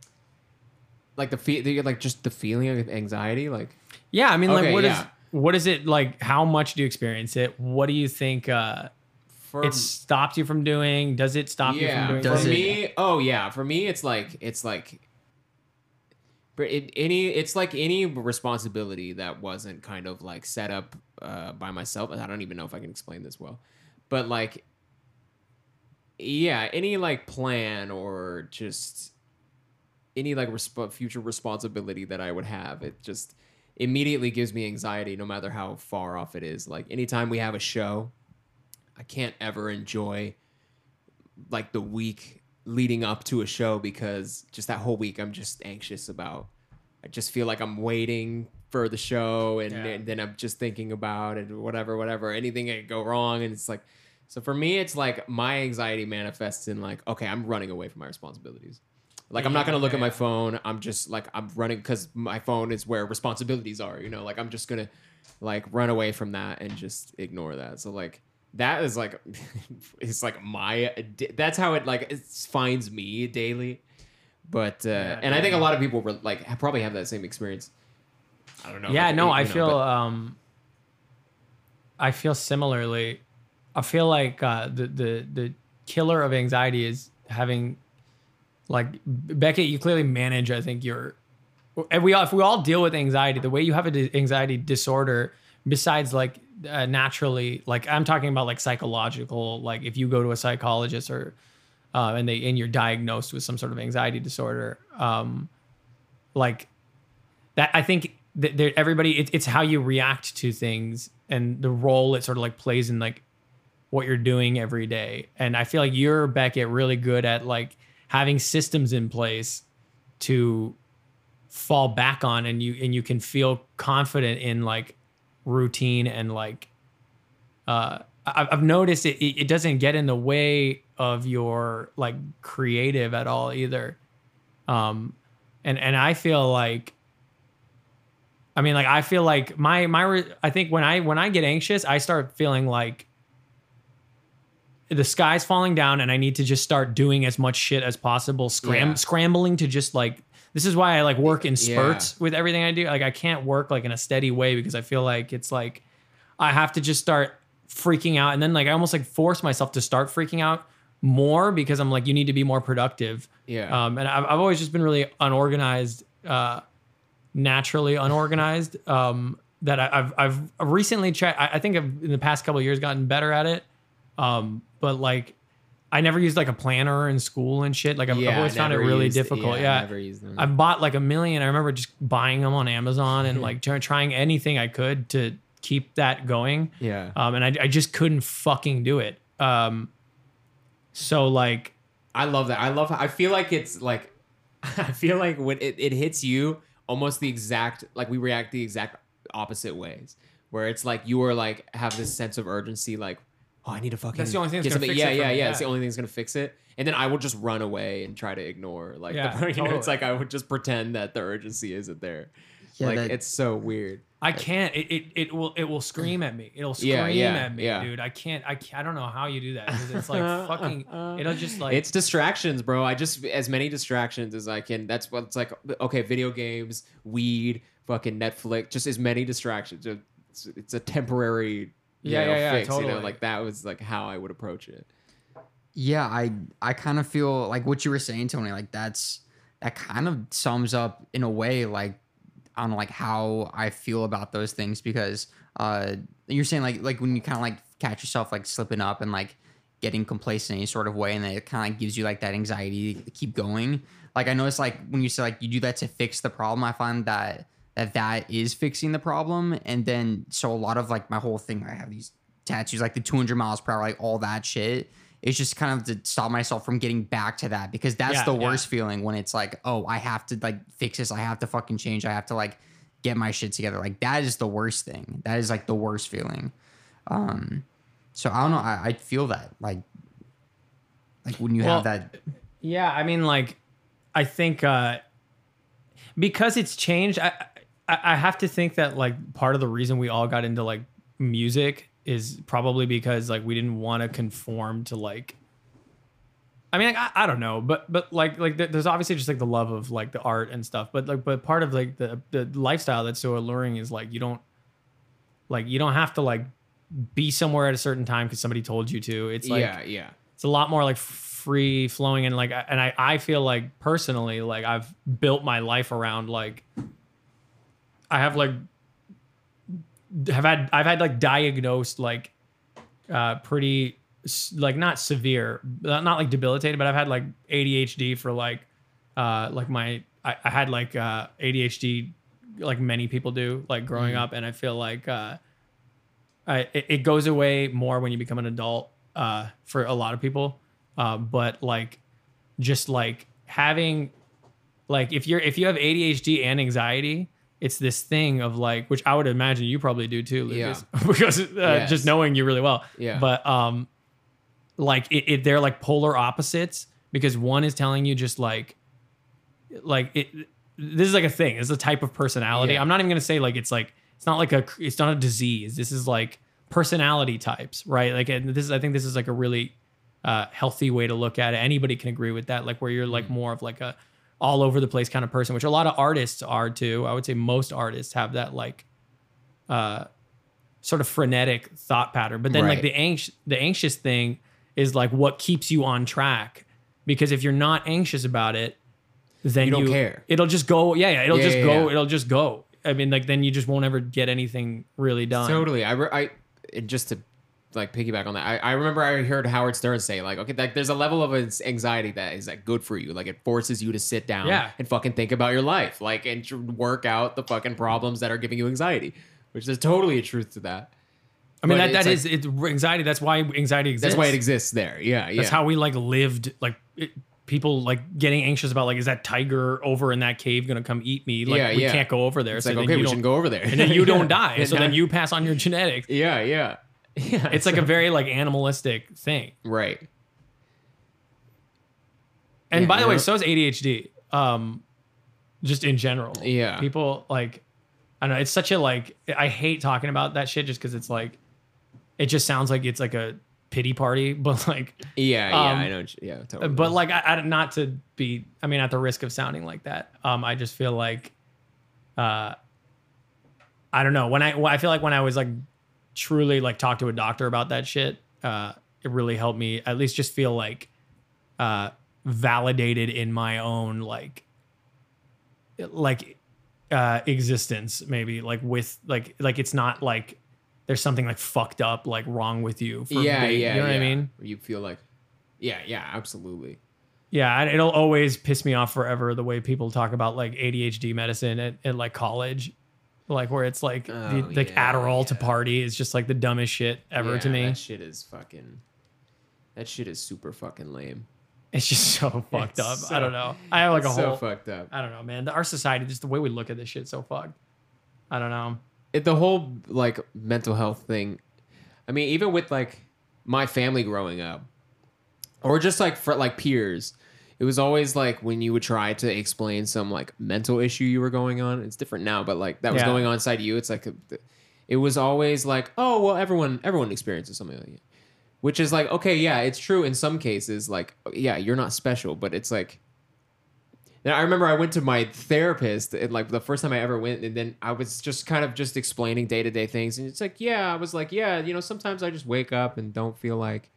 Like the feel, like just the feeling of anxiety. Like Yeah, I mean, like, Okay, what is yeah. what is it like? How much do you experience it? What do you think uh, For it stops you from doing? Does it stop you from doing? Does for it- me, oh yeah, for me, it's like it's like, but it, any it's like any responsibility that wasn't kind of like set up uh, by myself. I don't even know if I can explain this well, but like, yeah, any like plan or just any like resp- future responsibility that I would have, it just immediately gives me anxiety, no matter how far off it is. Like anytime we have a show, I can't ever enjoy like the week leading up to a show because just that whole week I'm just anxious about. I just feel like I'm waiting for the show and, Yeah. and then I'm just thinking about it whatever whatever anything that could go wrong and it's like so for me it's like my anxiety manifests in like okay I'm running away from my responsibilities. Like I'm not gonna look at my Yeah. phone. I'm just like I'm running because my phone is where responsibilities are. You know, like I'm just gonna like run away from that and just ignore that. So like that is like it's like my that's how it like it finds me daily. But uh, Yeah, and I think a lot of people were like probably have that same experience. I don't know. yeah, like, no, you I know, feel but- um I feel similarly. I feel like uh the the the killer of anxiety is having like Beckett, you clearly manage, I think your and we all if we all deal with anxiety, the way you have an anxiety disorder, besides like uh, naturally, like I'm talking about like psychological, like if you go to a psychologist or uh, and they and you're diagnosed with some sort of anxiety disorder, um, like that I think that there, everybody it, it's how you react to things and the role it sort of like plays in like what you're doing every day. And I feel like you're Beckett really good at like having systems in place to fall back on and you and you can feel confident in like routine and like uh I've noticed it, it it doesn't get in the way of your like creative at all either. Um and and I feel like I mean like I feel like my my I think when I when I get anxious I start feeling like the sky's falling down and I need to just start doing as much shit as possible scram Yeah. scrambling to just like this is why I like work in Yeah. spurts with everything I do like I can't work like in a steady way because I feel like it's like I have to just start freaking out and then like I almost like force myself to start freaking out more because I'm like you need to be more productive Yeah. um, and I've, I've always just been really unorganized, uh, naturally unorganized. Um, that I, I've I've recently tried. I, I think I've in the past couple of years gotten better at it. Um, but like, I never used like a planner in school and shit. Like I've, I've Yeah, always found it really used- difficult. yeah, Yeah, never used them. I bought like a million. I remember just buying them on Amazon and like try, trying anything I could to keep that going. yeah. Um, and I, I just couldn't fucking do it. Um, so like I love that. I love. I feel like it's like. I feel like when it, it hits you, almost the exact like we react the exact opposite ways. Where it's like you are like have this sense of urgency, like oh I need to fucking. That's the only thing that's get gonna something- fix Yeah, it for yeah, me, yeah. yeah. It's the only thing that's gonna fix it. And then I will just run away and try to ignore like Yeah, the, you know, it's totally. like I would just pretend that the urgency isn't there. Yeah, like that- it's so weird. I can't. It, it it will it will scream at me. It'll scream Yeah, yeah, at me, yeah. dude. I can't. I can't, I don't know how you do that. 'cause it's like fucking. It'll just like. it's distractions, bro. I just as many distractions as I can. That's what it's like. Okay, video games, weed, fucking Netflix, just as many distractions. It's, it's a temporary, you Yeah, know, yeah, yeah, fix. You know, totally. like that was like how I would approach it. Yeah, I I kind of feel like what you were saying, Tony. Like that's that kind of sums up in a way like on like how I feel about those things because uh you're saying like like when you kind of like catch yourself like slipping up and like getting complacent in any sort of way and then it kind of gives you like that anxiety to keep going. Like I notice like when you say like you do that to fix the problem, I find that that that is fixing the problem. And then so a lot of like my whole thing I have these tattoos like the 200 miles per hour like all that shit. It's just kind of to stop myself from getting back to that because that's Yeah, the yeah. worst feeling when it's like oh i have to like fix this. I have to fucking change. I have to like get my shit together. Like that is the worst thing. That is like the worst feeling. Um so i don't know. I, I feel that like like when you Well, have that Yeah, I mean, like, I think uh, because it's changed, I, I I have to think that like part of the reason we all got into like music is probably because like we didn't want to conform to like. I mean, like, I, I don't know, but but like like there's obviously just like the love of like the art and stuff, but like but part of like the the lifestyle that's so alluring is like you don't Like you don't have to like be somewhere at a certain time because somebody told you to. It's like yeah, yeah. it's a lot more like free flowing and like and I I feel like personally like I've built my life around like I have like have had I've had like diagnosed like uh pretty like not severe not not, like debilitated but I've had like ADHD for like uh like my I, I had like uh ADHD like many people do like growing up and I feel like uh I, it, it goes away more when you become an adult uh, for a lot of people. Uh, but like, just like having, like, if you're if you have ADHD and anxiety, it's this thing of like, which I would imagine you probably do too, Lucas, because uh, Yes. just knowing you really well. Yeah. But um, like it, it, they're like polar opposites because one is telling you just like, like it. This is like a thing. It's a type of personality. Yeah. I'm not even gonna say like it's like it's not like a it's not a disease. This is like personality types, right? Like and this is I think this is like a really uh, healthy way to look at it. Anybody can agree with that. Like where you're like more of like a all over the place kind of person, which a lot of artists are too. I would say most artists have that like uh sort of frenetic thought pattern. But then like the anxious the anxious thing is like what keeps you on track. Because if you're not anxious about it, then You don't care. It'll just go. Yeah, yeah. It'll Yeah, just yeah, go. It'll just go. I mean, like then you just won't ever get anything really done. Totally. I, re- I just to like piggyback on that. I, I remember I heard Howard Stern say like, okay, like there's a level of anxiety that is like good for you. Like it forces you to sit down Yeah. and fucking think about your life, like and tr- work out the fucking problems that are giving you anxiety. Which is totally a truth to that. I mean, But that, that it's is it's anxiety. That's why anxiety exists. That's why it exists there. Yeah, yeah. That's how we like lived. Like it, people like getting anxious about like is that tiger over in that cave gonna come eat me? Like Yeah, we yeah. can't go over there. it's so like okay, you we don't- should go over there, and then you don't die. So then you pass on your genetics. Yeah, yeah, yeah. It's like a very like animalistic thing. right. And Yeah, by the way, so is ADHD. Um, just in general. Yeah. People like, I don't know. It's such a like. I hate talking about that shit just because it's like, it just sounds like it's like a pity party, but like, Yeah, yeah. Um, I know. Yeah, totally. but like, I, I not to be. I mean, at the risk of sounding like that. Um, I just feel like, uh, I don't know. When I I feel like when I was like truly like talk to a doctor about that shit, uh, it really helped me at least just feel like, uh, validated in my own like, like, uh, existence maybe like with like like it's not like there's something like fucked up like wrong with you. For yeah, being- yeah. You know what I mean? You feel like, yeah, yeah, absolutely. Yeah, it'll always piss me off forever the way people talk about like ADHD medicine at, at like college, like where it's like oh, the, Oh, like yeah, Adderall to party is just like the dumbest shit ever Yeah, to me. That shit is fucking. That shit is super fucking lame. It's just so fucked up. so- I don't know. I have like a It's so whole. fucked up. I don't know, man. Our society, just the way we look at this shit, so fucked. I don't know. It, the whole like mental health thing. I mean, even with like my family growing up, or just like for like peers, it was always like when you would try to explain some like mental issue you were going on. It's different now, but like that was Yeah. going on inside you. It's like uh, a, it was always like, oh well, everyone everyone experiences something like it. Which is like, okay, yeah, it's true in some cases. Like, yeah, you're not special, but it's like, and I remember I went to my therapist, and like the first time I ever went, and then I was just kind of just explaining day to day things, and it's like, yeah, I was like, yeah, you know, sometimes I just wake up and don't feel like,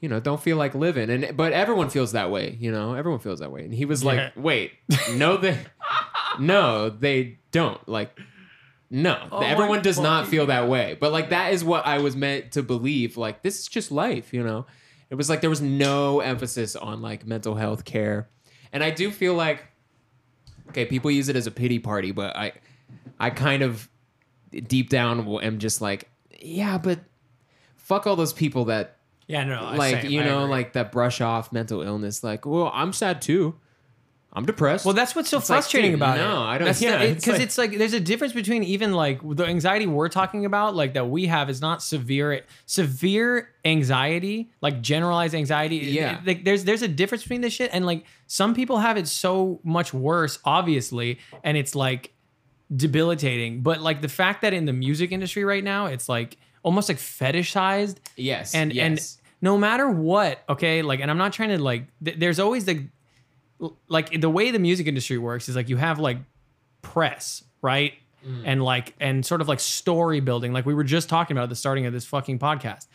you know, don't feel like living, and but everyone feels that way, you know, everyone feels that way, and he was Yeah. like, wait, no, they, no, they don't, like. No, Oh everyone does not feel that way. But like that is what I was meant to believe. Like this is just life, you know. It was like there was no emphasis on like mental health care. And I do feel like okay, people use it as a pity party, but I I kind of deep down am just like, yeah, but fuck all those people that Yeah, no, I- like, same, you I know, agree. like that brush off mental illness like, well, I'm sad too. I'm depressed. Well, that's what's so It's like, frustrating dude, about it. no, I don't- That's yeah, because it's it's, like- like there's a difference between even like the anxiety we're talking about, like that we have, is not severe. Severe anxiety, like generalized anxiety. Yeah. like there's there's a difference between this shit, and like some people have it so much worse, obviously, and it's like debilitating. But like the fact that in the music industry right now, it's like almost like fetishized yes. and yes. and no matter what okay like and i'm not trying to like th- there's always the like the way the music industry works is like you have like press right? Mm. And like and sort of like story building like we were just talking about at the starting of this fucking podcast.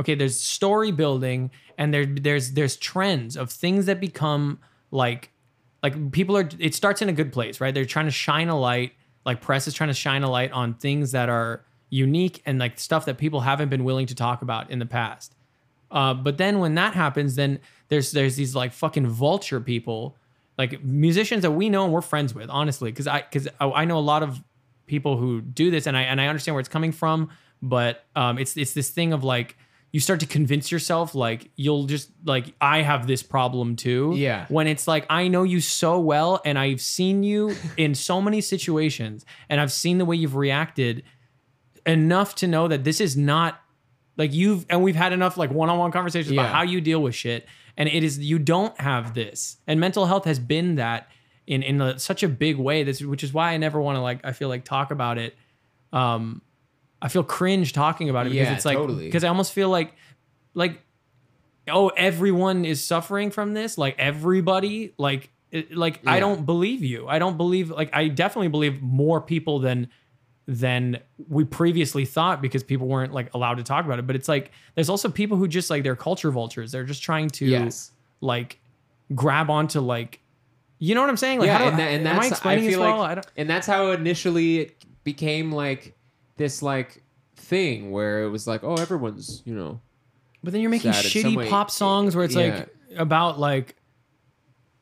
Okay there's story building and there there's there's trends of things that become like like people are it starts in a good place right? They're trying to shine a light like press is trying to shine a light on things that are unique and like stuff that people haven't been willing to talk about in the past uh, but then when that happens, then there's there's these like fucking vulture people, like musicians that we know and we're friends with, honestly, because I because I know a lot of people who do this, and I and I understand where it's coming from, but um, it's it's this thing of like you start to convince yourself like you'll just like I have this problem too. Yeah. When it's like I know you so well and I've seen you in so many situations and I've seen the way you've reacted enough to know that this is not like you've and we've had enough like one-on-one conversations about how you deal with shit and it is you don't have this. And mental health has been that in in a, such a big way this which is why i never want to like i feel like talk about it. Um i feel cringe talking about it because Yeah, it's like totally. because i almost feel like like oh everyone is suffering from this like everybody like like i don't believe you. I don't believe like i definitely believe more people than than we previously thought because people weren't like allowed to talk about it but it's like there's also people who just like they're culture vultures they're just trying to Yes. like grab onto like you know what i'm saying like yeah, how do- and, that, and am that's i explaining I feel well like, i and that's how initially it became like this like thing where it was like, oh, everyone's you know, but then you're making sad in some shitty pop songs where it's Yeah. like about like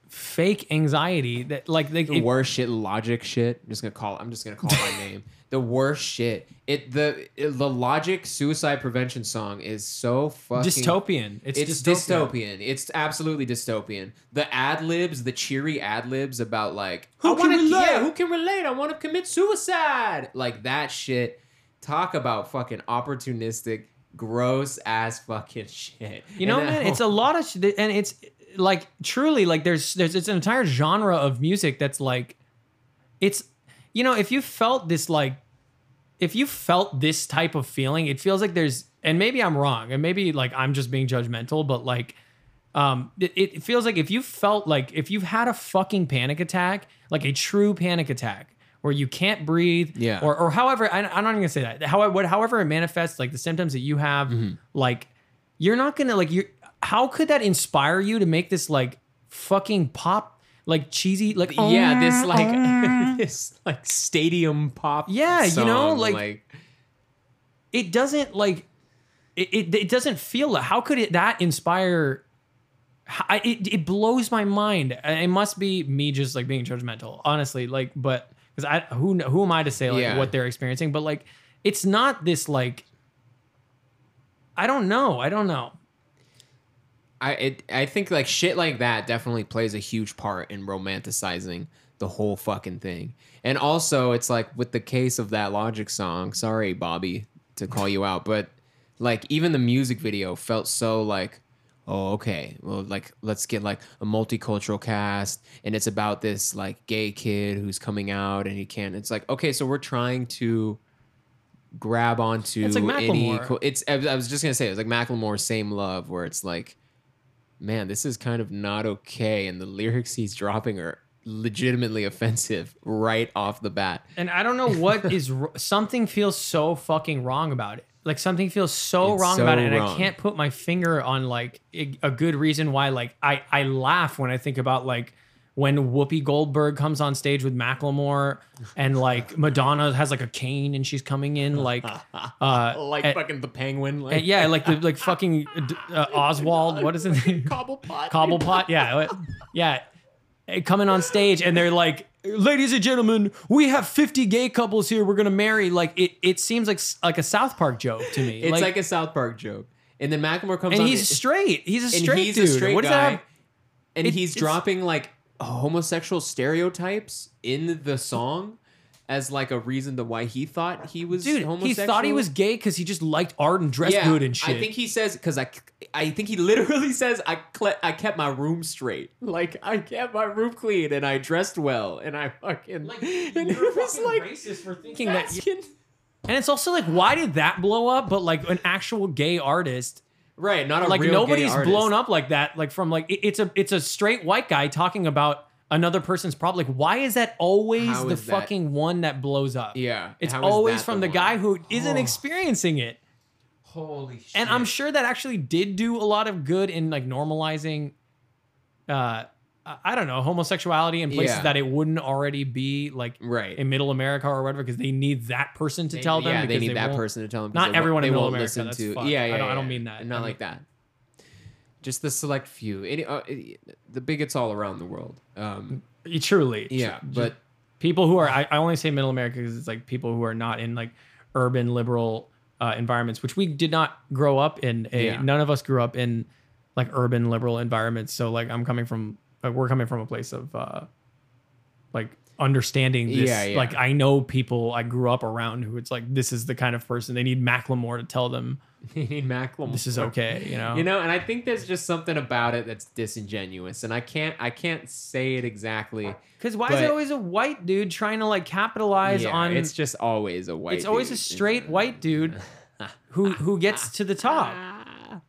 fake anxiety that like they the it- worst shit, logic shit. I'm just gonna call. I'm just gonna call my name. The worst shit. It the it, the logic suicide prevention song is so fucking dystopian it's, It's dystopian. It's absolutely dystopian. The ad libs, the cheery ad libs about like Who I can wanna, relate? Yeah, who can relate? I want to commit suicide. Like that shit. Talk about fucking opportunistic, gross ass fucking shit. You know, man, it's a lot of, sh- and it's like truly like there's there's it's an entire genre of music that's like, it's you know if you felt this like, if you felt this type of feeling, it feels like there's and maybe I'm wrong and maybe like I'm just being judgmental, but like, um, it, it feels like if you felt like if you've had a fucking panic attack, like a true panic attack. Where you can't breathe, Yeah. or or however I, I'm not even gonna say that. How what however it manifests, like the symptoms that you have, Mm-hmm. like you're not gonna like you how could that inspire you to make this like fucking pop like cheesy like yeah, this "Oh, like this like stadium pop. Yeah, you know, song, like- it doesn't like it, it, it doesn't feel how could it that inspire I, it, it blows my mind it must be me just like being judgmental honestly like but because i who who am i to say like Yeah. what they're experiencing but like it's not this like i don't know i don't know I it, I think like shit like that definitely plays a huge part in romanticizing the whole fucking thing. And also it's like with the case of that Logic song, sorry Bobby to call you out, but like even the music video felt so like oh okay, well like let's get like a multicultural cast and it's about this like gay kid who's coming out and he can't it's like okay, so we're trying to grab onto It's like any Macklemore. co- it's I was just gonna say it was like Macklemore same love where it's like man, this is kind of not okay. And the lyrics he's dropping are legitimately offensive right off the bat. And I don't know what is something feels so fucking wrong about it. Like something feels so It's wrong so about it, and I can't put my finger on like a, good reason why. Like I I laugh when I think about like when Whoopi Goldberg comes on stage with Macklemore, and like Madonna has like a cane and she's coming in like uh like and- fucking the penguin, like and yeah like the like fucking uh, Oswald what is it Cobblepot. Cobblepot, yeah, yeah, eh, coming on stage and they're like, "Ladies and gentlemen, we have 50 gay couples here. We're gonna marry." Like it, it seems like like a South Park joke to me. It's like, a South Park joke. And then Macklemore comes and on he's straight. He's a and straight he's dude. a straight what does guy. that have? and It- he's it's- dropping like homosexual stereotypes in the song as like a reason to why he thought he was Dude, he thought he was gay because he just liked art and dressed good and shit. I think he says because I, I think he literally says I cle- I kept my room straight, like I kept my room clean and I dressed well and I fucking and it was like racist for thinking that. fucking- And it's also like, why did that blow up? But like an actual gay artist, right, not a like real nobody's gay blown up like that. Like from like it- it's a it's a straight white guy talking about another person's problem. Like, why is that always How the is that- fucking one that blows up? Yeah, It's how is always from the, one? guy who isn't Oh. experiencing it. Holy shit! And I'm sure that actually did do a lot of good in like normalizing uh I I don't know, homosexuality in places Yeah. that it wouldn't already be like right. in middle America or whatever because they need that person to They- tell them Yeah, they because need that person to tell them. Not they everyone in middle won't America, listen that's to. fucked. Yeah, I yeah, don't- I don't mean that. Not I like that. Just the select few. Any, uh, the bigots all around the world. Um, Truly. yeah, but people who are I, I only say middle america because it's like people who are not in like urban liberal uh, environments which we did not grow up in a Yeah. none of us grew up in like urban liberal environments so like i'm coming from like, we're coming from a place of uh like understanding this Yeah, yeah. like i know people i grew up around who it's like this is the kind of person they need macklemore to tell them you need Macklemore. this is okay you know You know, and I think there's just something about it that's disingenuous, and I can't, I can't say it exactly. because why is it always a white dude trying to like capitalize Yeah, on it's just always a white. it's always a straight white dude who who gets to the top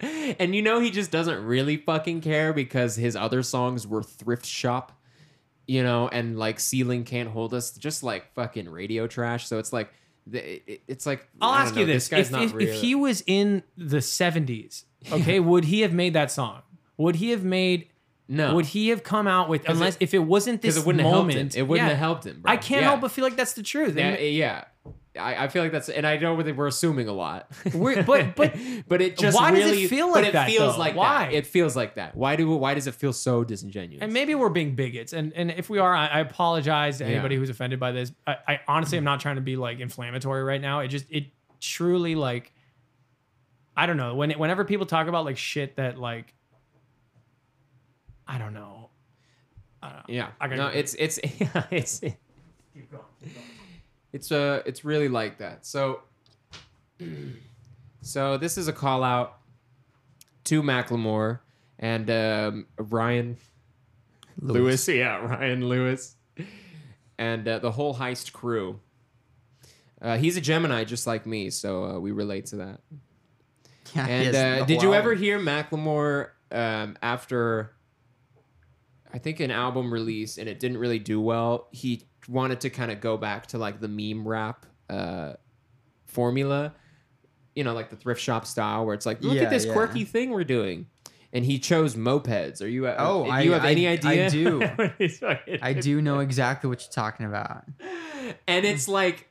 And you know he just doesn't really fucking care because his other songs were thrift shop, you know, and like ceiling can't hold us, just like fucking radio trash. So it's like, it's like I'll ask know, you this: guy's if, not if, if he was in the '70s, okay, would he have made that song? Would he have made? no, Would he have come out with unless it- if it wasn't this it wouldn't moment? have helped him. It wouldn't yeah, have helped him. Bro. I can't yeah. help but feel like that's the truth. Yeah, And yeah. I, I feel like that's, and I know that we're assuming a lot. We're- but- but but it just why does it really feel but like it that, feels though? like Why? that. It feels like that. Why do? Why does it feel so disingenuous? and maybe we're being bigots, and and if we are, I, I apologize to Yeah. anybody who's offended by this. I, I honestly am not trying to be like inflammatory right now. It just it truly like I don't know when whenever people talk about like shit that like I don't know. I don't know. Yeah. I gotta no, go. it's it's yeah, it's it's uh it's really like that. So so this is a call out to Macklemore and um, Ryan Lewis. Yeah, Ryan Lewis, and uh, the whole heist crew. Uh, he's a Gemini, just like me, so uh, we relate to that. Yeah, And uh, did you ever hear Macklemore um, after, I think, an album release and it didn't really do well? He wanted to kind of go back to like the meme rap uh, formula, you know, like the thrift shop style, where it's like, look Yeah, at this yeah. quirky thing we're doing. And he chose mopeds. Are you? uh, Oh, do I- you have I- any I idea? do. he's fucking- I do know exactly what you're talking about. and it's like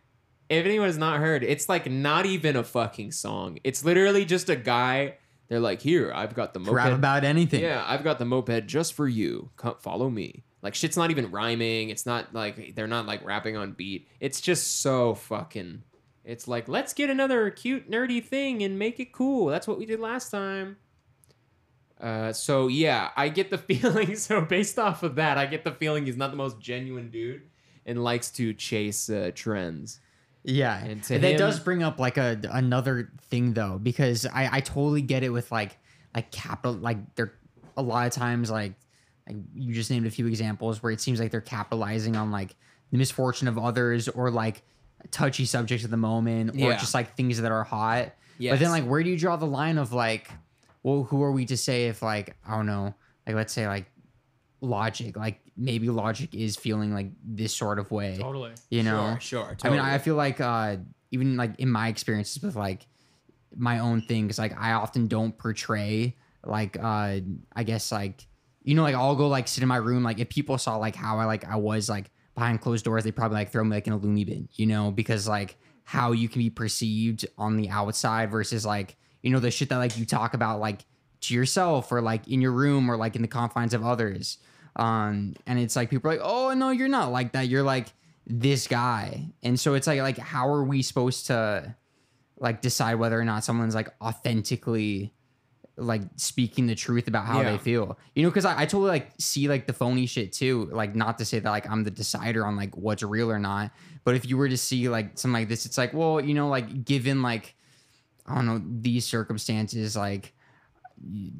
if anyone has not heard it's like not even a fucking song it's literally just a guy they're like here i've got the Rap moped about anything. yeah i've got the moped just for you come follow me like shit's not even rhyming it's not like they're not like rapping on beat it's just so fucking it's like let's get another cute nerdy thing and make it cool that's what we did last time uh, so yeah, I get the feeling. So based off of that, I get the feeling he's not the most genuine dude and likes to chase uh, trends. Yeah, And that him- does bring up like a another thing though, because I I totally get it with like like capital like they're a lot of times like like you just named a few examples where it seems like they're capitalizing on like the misfortune of others or like touchy subjects at the moment or Yeah. just like things that are hot. But then like where do you draw the line of like, well, who are we to say if like I don't know, like let's say like logic, like maybe logic is feeling like this sort of way, Totally. you know? sure, sure. I mean, I feel like uh, even like in my experiences with like my own things, like I often don't portray like uh, I guess like you know like I'll go like sit in my room like if people saw like how I like I was like behind closed doors, they probably like throw me like in a loony bin, you know, because like how you can be perceived on the outside versus like you know the shit that like you talk about like to yourself or like in your room or like in the confines of others. Um, and it's like people are like, oh no, you're not like that. You're like this guy. And so it's like like how are we supposed to like decide whether or not someone's like authentically like speaking the truth about how Yeah. they feel. You know, because I, I totally like see like the phony shit too. Like not to say that like I'm the decider on like what's real or not. But if you were to see like something like this, it's like, well, you know, like given like I don't know these circumstances, like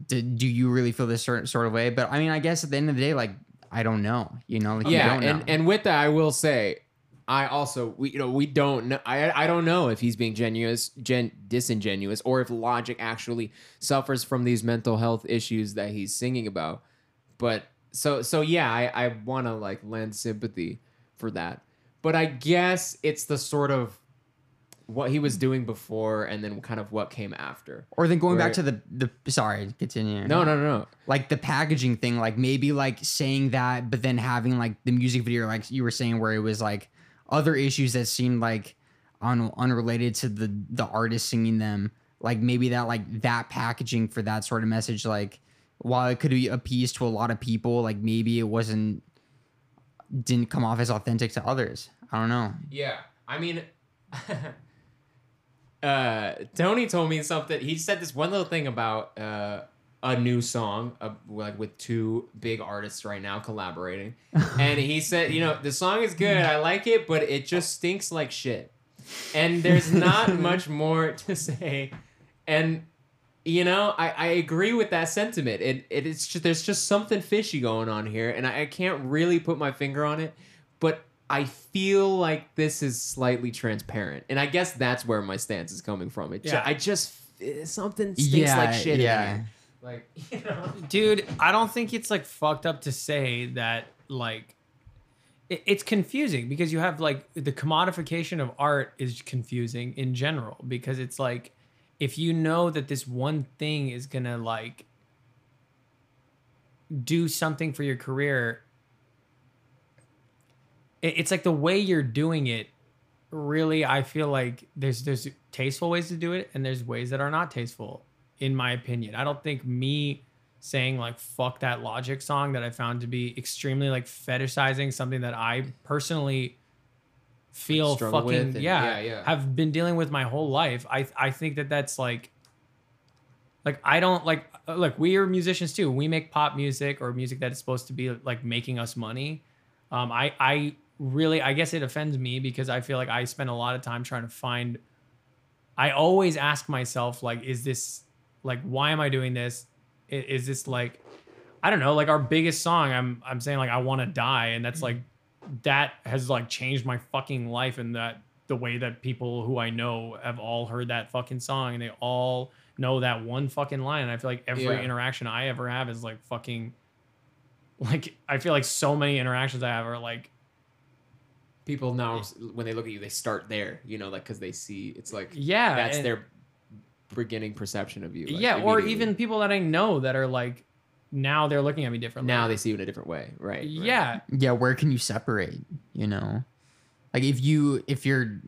do, do you really feel this sort sort of way? But I mean, I guess at the end of the day, like I don't know. You know, like you yeah, don't and know. and with that, I will say, I also we you know we don't know. I I don't know if he's being genuous, gen disingenuous, or if Logic actually suffers from these mental health issues that he's singing about. But so so yeah, I I want to like lend sympathy for that, but I guess it's the sort of what he was doing before and then kind of what came after. Or then going Right. back to the the sorry, continue. No, no, no, no. like the packaging thing, like maybe like saying that, but then having like the music video, like you were saying, where it was like other issues that seemed like un- unrelated to the the artist singing them. Like maybe that like that packaging for that sort of message, like while it could be appeased to a lot of people, like maybe it wasn't didn't come off as authentic to others. I don't know. Yeah, I mean, uh, Tony told me something. He said this one little thing about uh, a new song, uh, like with two big artists right now collaborating, and he said, you know, the song is good, I like it, but it just stinks like shit, and there's not much more to say, and. You know, I, I agree with that sentiment. It, it it's just there's just something fishy going on here, and I, I can't really put my finger on it but I feel like this is slightly transparent, and I guess that's where my stance is coming from. It ju- Yeah. I just eh, something stinks like shit. yeah. in here. like you know. dude i don't think it's like fucked up to say that like it, it's confusing because you have like the commodification of art is confusing in general because it's like if you know that this one thing is gonna like do something for your career it, it's like the way you're doing it really i feel like there's there's tasteful ways to do it and there's ways that are not tasteful in my opinion. I don't think me saying like fuck that logic song that i found to be extremely like fetishizing something that i personally feel Struggle fucking and- yeah, yeah, yeah. have been dealing with my whole life. I i think that that's like like i don't like uh, look we are musicians too. We make pop music or music that is supposed to be like making us money. Um i i really i guess it offends me because i feel like i spend a lot of time trying to find i always ask myself like is this like why am i doing this I- is this like i don't know like our biggest song i'm i'm saying like i want to die and that's mm. like that has like changed my fucking life and that the way that people who i know have all heard that fucking song and they all know that one fucking line and i feel like every Yeah. interaction i ever have is like fucking like i feel like so many interactions i have are like People now, when they look at you, they start there. You know, like because they see it's like yeah that's and- their beginning perception of you. like, yeah or even people that i know that are like now they're looking at me differently now they see you in a different way, right? right. yeah yeah where can you separate you know like if you if you're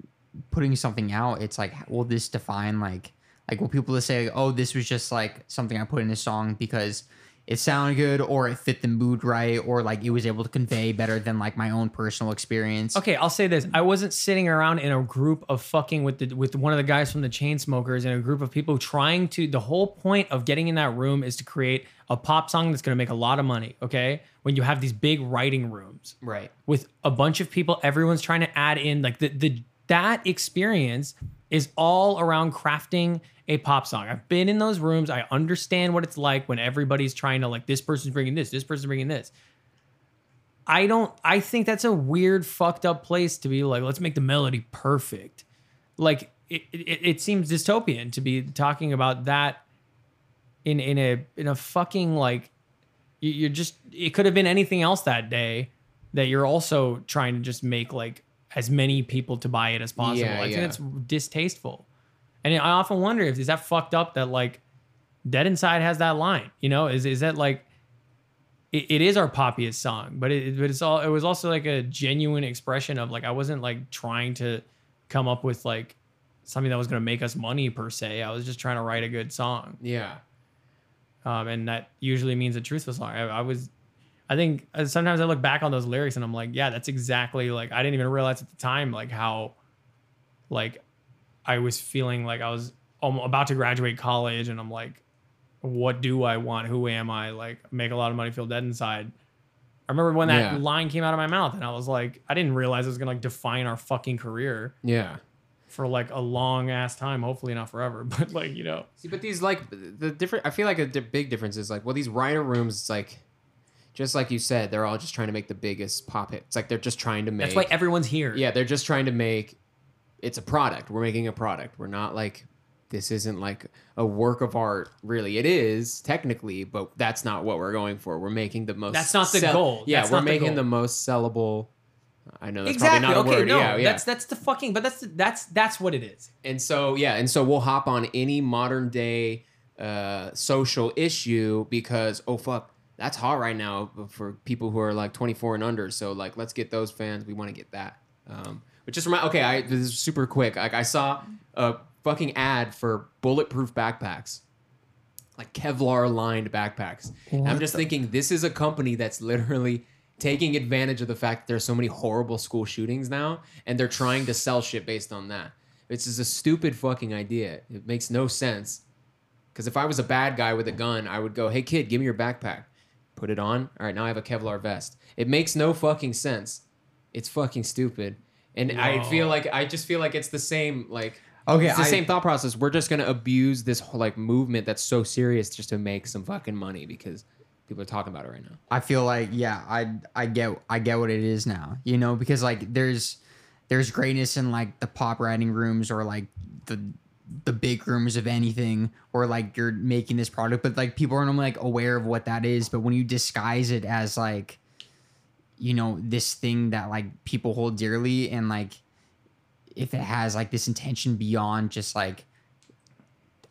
putting something out it's like will this define like like will people just say oh this was just like something i put in a song because it sounded good or it fit the mood right or like it was able to convey better than like my own personal experience Okay, I'll say this. I wasn't sitting around in a group of fucking with the with one of the guys from the Chainsmokers and a group of people trying to the whole point of getting in that room is to create a pop song that's gonna make a lot of money. Okay. When you have these big writing rooms right. with a bunch of people, everyone's trying to add in like the the that experience is all around crafting a pop song. I've been in those rooms. I understand what it's like when everybody's trying to like this person's bringing this, this person's bringing this. I don't I think that's a weird fucked up place to be like let's make the melody perfect. Like it, it, it seems dystopian to be talking about that in in a in a fucking like you- you're just it could have been anything else that day that you're also trying to just make like as many people to buy it as possible. Yeah, I think yeah. that's distasteful. And I often wonder if is that fucked up that like Dead Inside has that line, you know, is is that like it, it is our poppiest song, but it but it's all it was also like a genuine expression of like I wasn't like trying to come up with like something that was going to make us money per se. I was just trying to write a good song Yeah. um, and that usually means a truthful song. I, I was, I think uh, sometimes I look back on those lyrics and I'm like, yeah, that's exactly like I didn't even realize at the time like how, like, I was feeling like I was almo- about to graduate college and I'm like, what do I want? Who am I? Like, make a lot of money, feel dead inside. I remember when that Yeah. line came out of my mouth and I was like, I didn't realize it was gonna like define our fucking career Yeah. for like a long ass time. Hopefully not forever, but like you know, See, but these like the different. I feel like a di- big difference is like, well, these writer rooms, it's like, just like you said, they're all just trying to make the biggest pop hit. It's like they're just trying to make. that's why everyone's here. yeah, they're just trying to make. It's a product. We're making a product. We're not like this isn't like a work of art. Really, it is technically, but that's not what we're going for. We're making the most. That's not the goal. Yeah, That's we're not the making the most sellable. I know that's exactly. probably not a okay. word. No, yeah, yeah. that's that's the fucking. But that's that's that's what it is. and so yeah, and so we'll hop on any modern day uh, social issue because oh fuck, that's hot right now for people who are like 24 and under. So like, let's get those fans. We want to get that. Um, but just remind. Okay, I this is super quick. Like I saw a fucking ad for bulletproof backpacks. Like Kevlar lined backpacks. And I'm just thinking this is a company that's literally taking advantage of the fact that there's so many horrible school shootings now and they're trying to sell shit based on that. This is a stupid fucking idea. It makes no sense. Because if I was a bad guy with a gun, I would go, hey kid, give me your backpack. Put it on. All right, now I have a Kevlar vest. It makes no fucking sense. It's fucking stupid. And I feel like I just feel like it's the same like Okay, it's the I- same thought process. We're just gonna abuse this whole like movement that's so serious just to make some fucking money because people are talking about it right now. I feel like yeah, I I get I get what it is now. You know, because like there's there's greatness in like the pop writing rooms or like the the big rooms of anything or like you're making this product but like people aren't like aware of what that is but when you disguise it as like you know this thing that like people hold dearly and like if it has like this intention beyond just like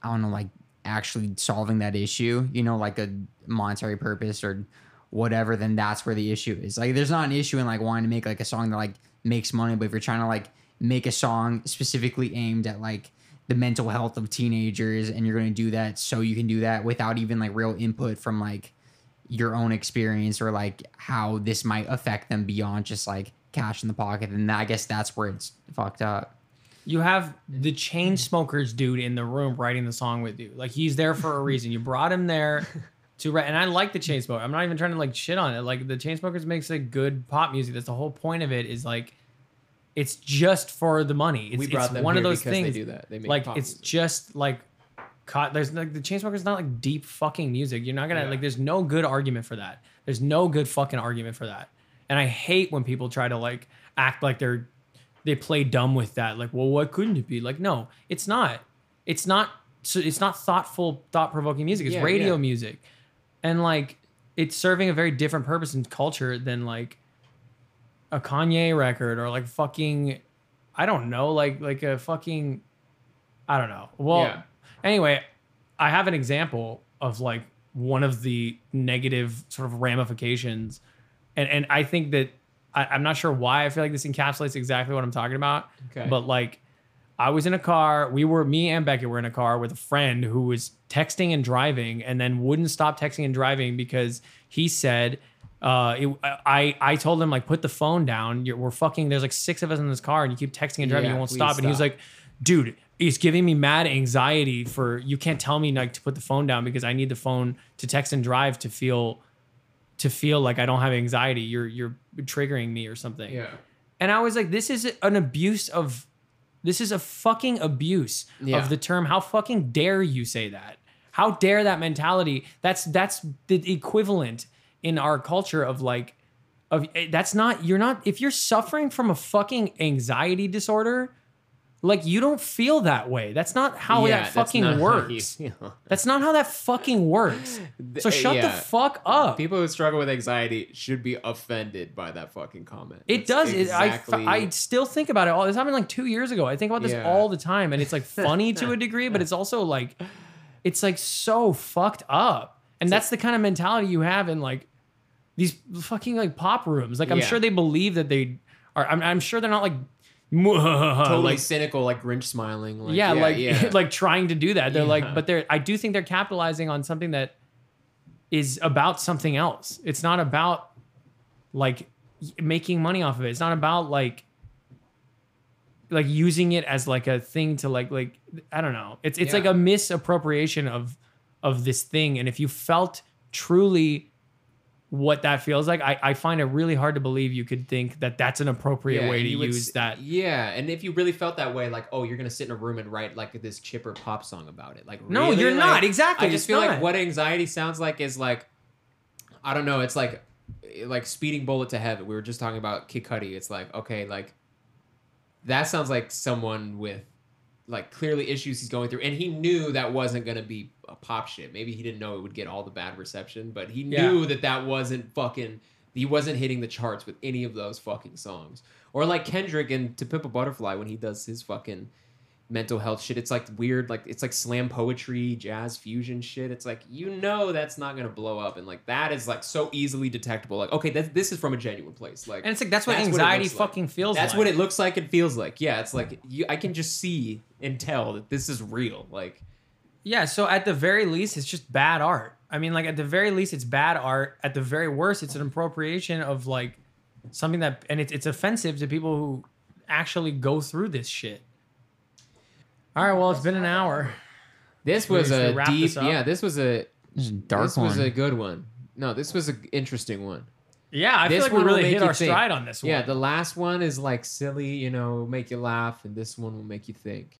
I don't know, like actually solving that issue, you know, like a monetary purpose or whatever, then that's where the issue is. Like, there's not an issue in like wanting to make like a song that like makes money, but if you're trying to like make a song specifically aimed at like the mental health of teenagers and you're going to do that so you can do that without even like real input from like your own experience or like how this might affect them beyond just like cash in the pocket, And I guess that's where it's fucked up. You have the Chainsmokers dude in the room writing the song with you. Like he's there for a reason. You brought him there to write, and I like the Chainsmoker. I'm not even trying to like shit on it. Like the Chainsmokers makes like good pop music. That's the whole point of it. Is like, it's just for the money. It's, we brought it's them one of those because things. they do that. They make like pop it's music. just like caught there's like the Chainsmokers is not like deep fucking music you're not gonna Yeah. like there's no good argument for that there's no good fucking argument for that and i hate when people try to like act like they're they play dumb with that like well what couldn't it be like no it's not it's not so it's not thoughtful thought-provoking music it's Yeah, radio yeah. music and like it's serving a very different purpose in culture than like a Kanye record or like fucking I don't know, like like a fucking I don't know. Well, Yeah. Anyway, I have an example of like one of the negative sort of ramifications, and and I think that I, I'm not sure why I feel like this encapsulates exactly what I'm talking about. Okay. But like, I was in a car. We were me and Becky were in a car with a friend who was texting and driving, and then wouldn't stop texting and driving because he said. Uh, it, I I told him like put the phone down. You're, we're fucking. There's like six of us in this car, and you keep texting and driving. Yeah, you won't please stop. And he was like, dude, it's giving me mad anxiety for you can't tell me like to put the phone down because I need the phone to text and drive to feel to feel like I don't have anxiety. You're you're triggering me or something. yeah. And I was like, this is an abuse of this is a fucking abuse Yeah. of the term. How fucking dare you say that? How dare that mentality? That's that's the equivalent in our culture of like of eh, that's not you're not if you're suffering from a fucking anxiety disorder, like you don't feel that way. That's not how Yeah, that fucking works. That's not how that fucking works. So shut the fuck up. People who struggle with anxiety should be offended by that fucking comment. It That's does. It, I, exactly- I still think about it all. This happened like two years ago. I think about this Yeah. all the time, and it's like funny to a degree, but it's also like, it's like so fucked up. And that's the kind of mentality you have in like these fucking like pop rooms. Like I'm Yeah. sure they believe that they are. I'm, I'm sure they're not like totally like cynical, like Grinch smiling. Like, yeah, like yeah. like trying to do that. They're Yeah. like, but they're. I do think they're capitalizing on something that is about something else. It's not about like making money off of it. It's not about like like using it as like a thing to like like I don't know. It's it's like a misappropriation of of this thing. And if you felt truly what that feels like, I, I find it really hard to believe you could think that that's an appropriate Yeah, way to would use that. Yeah, and if you really felt that way, like, oh, you're gonna sit in a room and write like this chipper pop song about it, like, No, really? you're Like, not. Exactly. I just feel not. like what anxiety sounds like is like, I don't know. It's like, eh, like speeding bullet to heaven. We were just talking about Kid Cudi. It's like, okay, like, that sounds like someone with like clearly issues he's going through, and he knew that wasn't gonna be a pop shit. Maybe he didn't know it would get all the bad reception, but he Yeah. knew that that wasn't fucking. He wasn't hitting the charts with any of those fucking songs, or like Kendrick and To Pimp a Butterfly when he does his fucking mental health shit. It's like weird, like it's like slam poetry, jazz fusion shit. It's like you know that's not gonna blow up, and like that is like so easily detectable. Like okay, that, this is from a genuine place. Like And it's like that's what That's what it anxiety like. fucking feels that's like. what it looks like and feels like. Yeah, it's like you, I can just see and tell that this is real. Like Yeah, so at the very least, it's just bad art. I mean, like at the very least, it's bad art. At the very worst, it's an appropriation of like something that, and it's it's offensive to people who actually go through this shit. All right, well, it's been an hour. this was should a wrap deep. this up. Yeah, this was a This is a dark this one. was a good one. No, this was an interesting one. Yeah, I feel This like we one will really make hit you our think. stride on this one. Yeah, the last one is like silly, you know, make you laugh, and this one will make you think.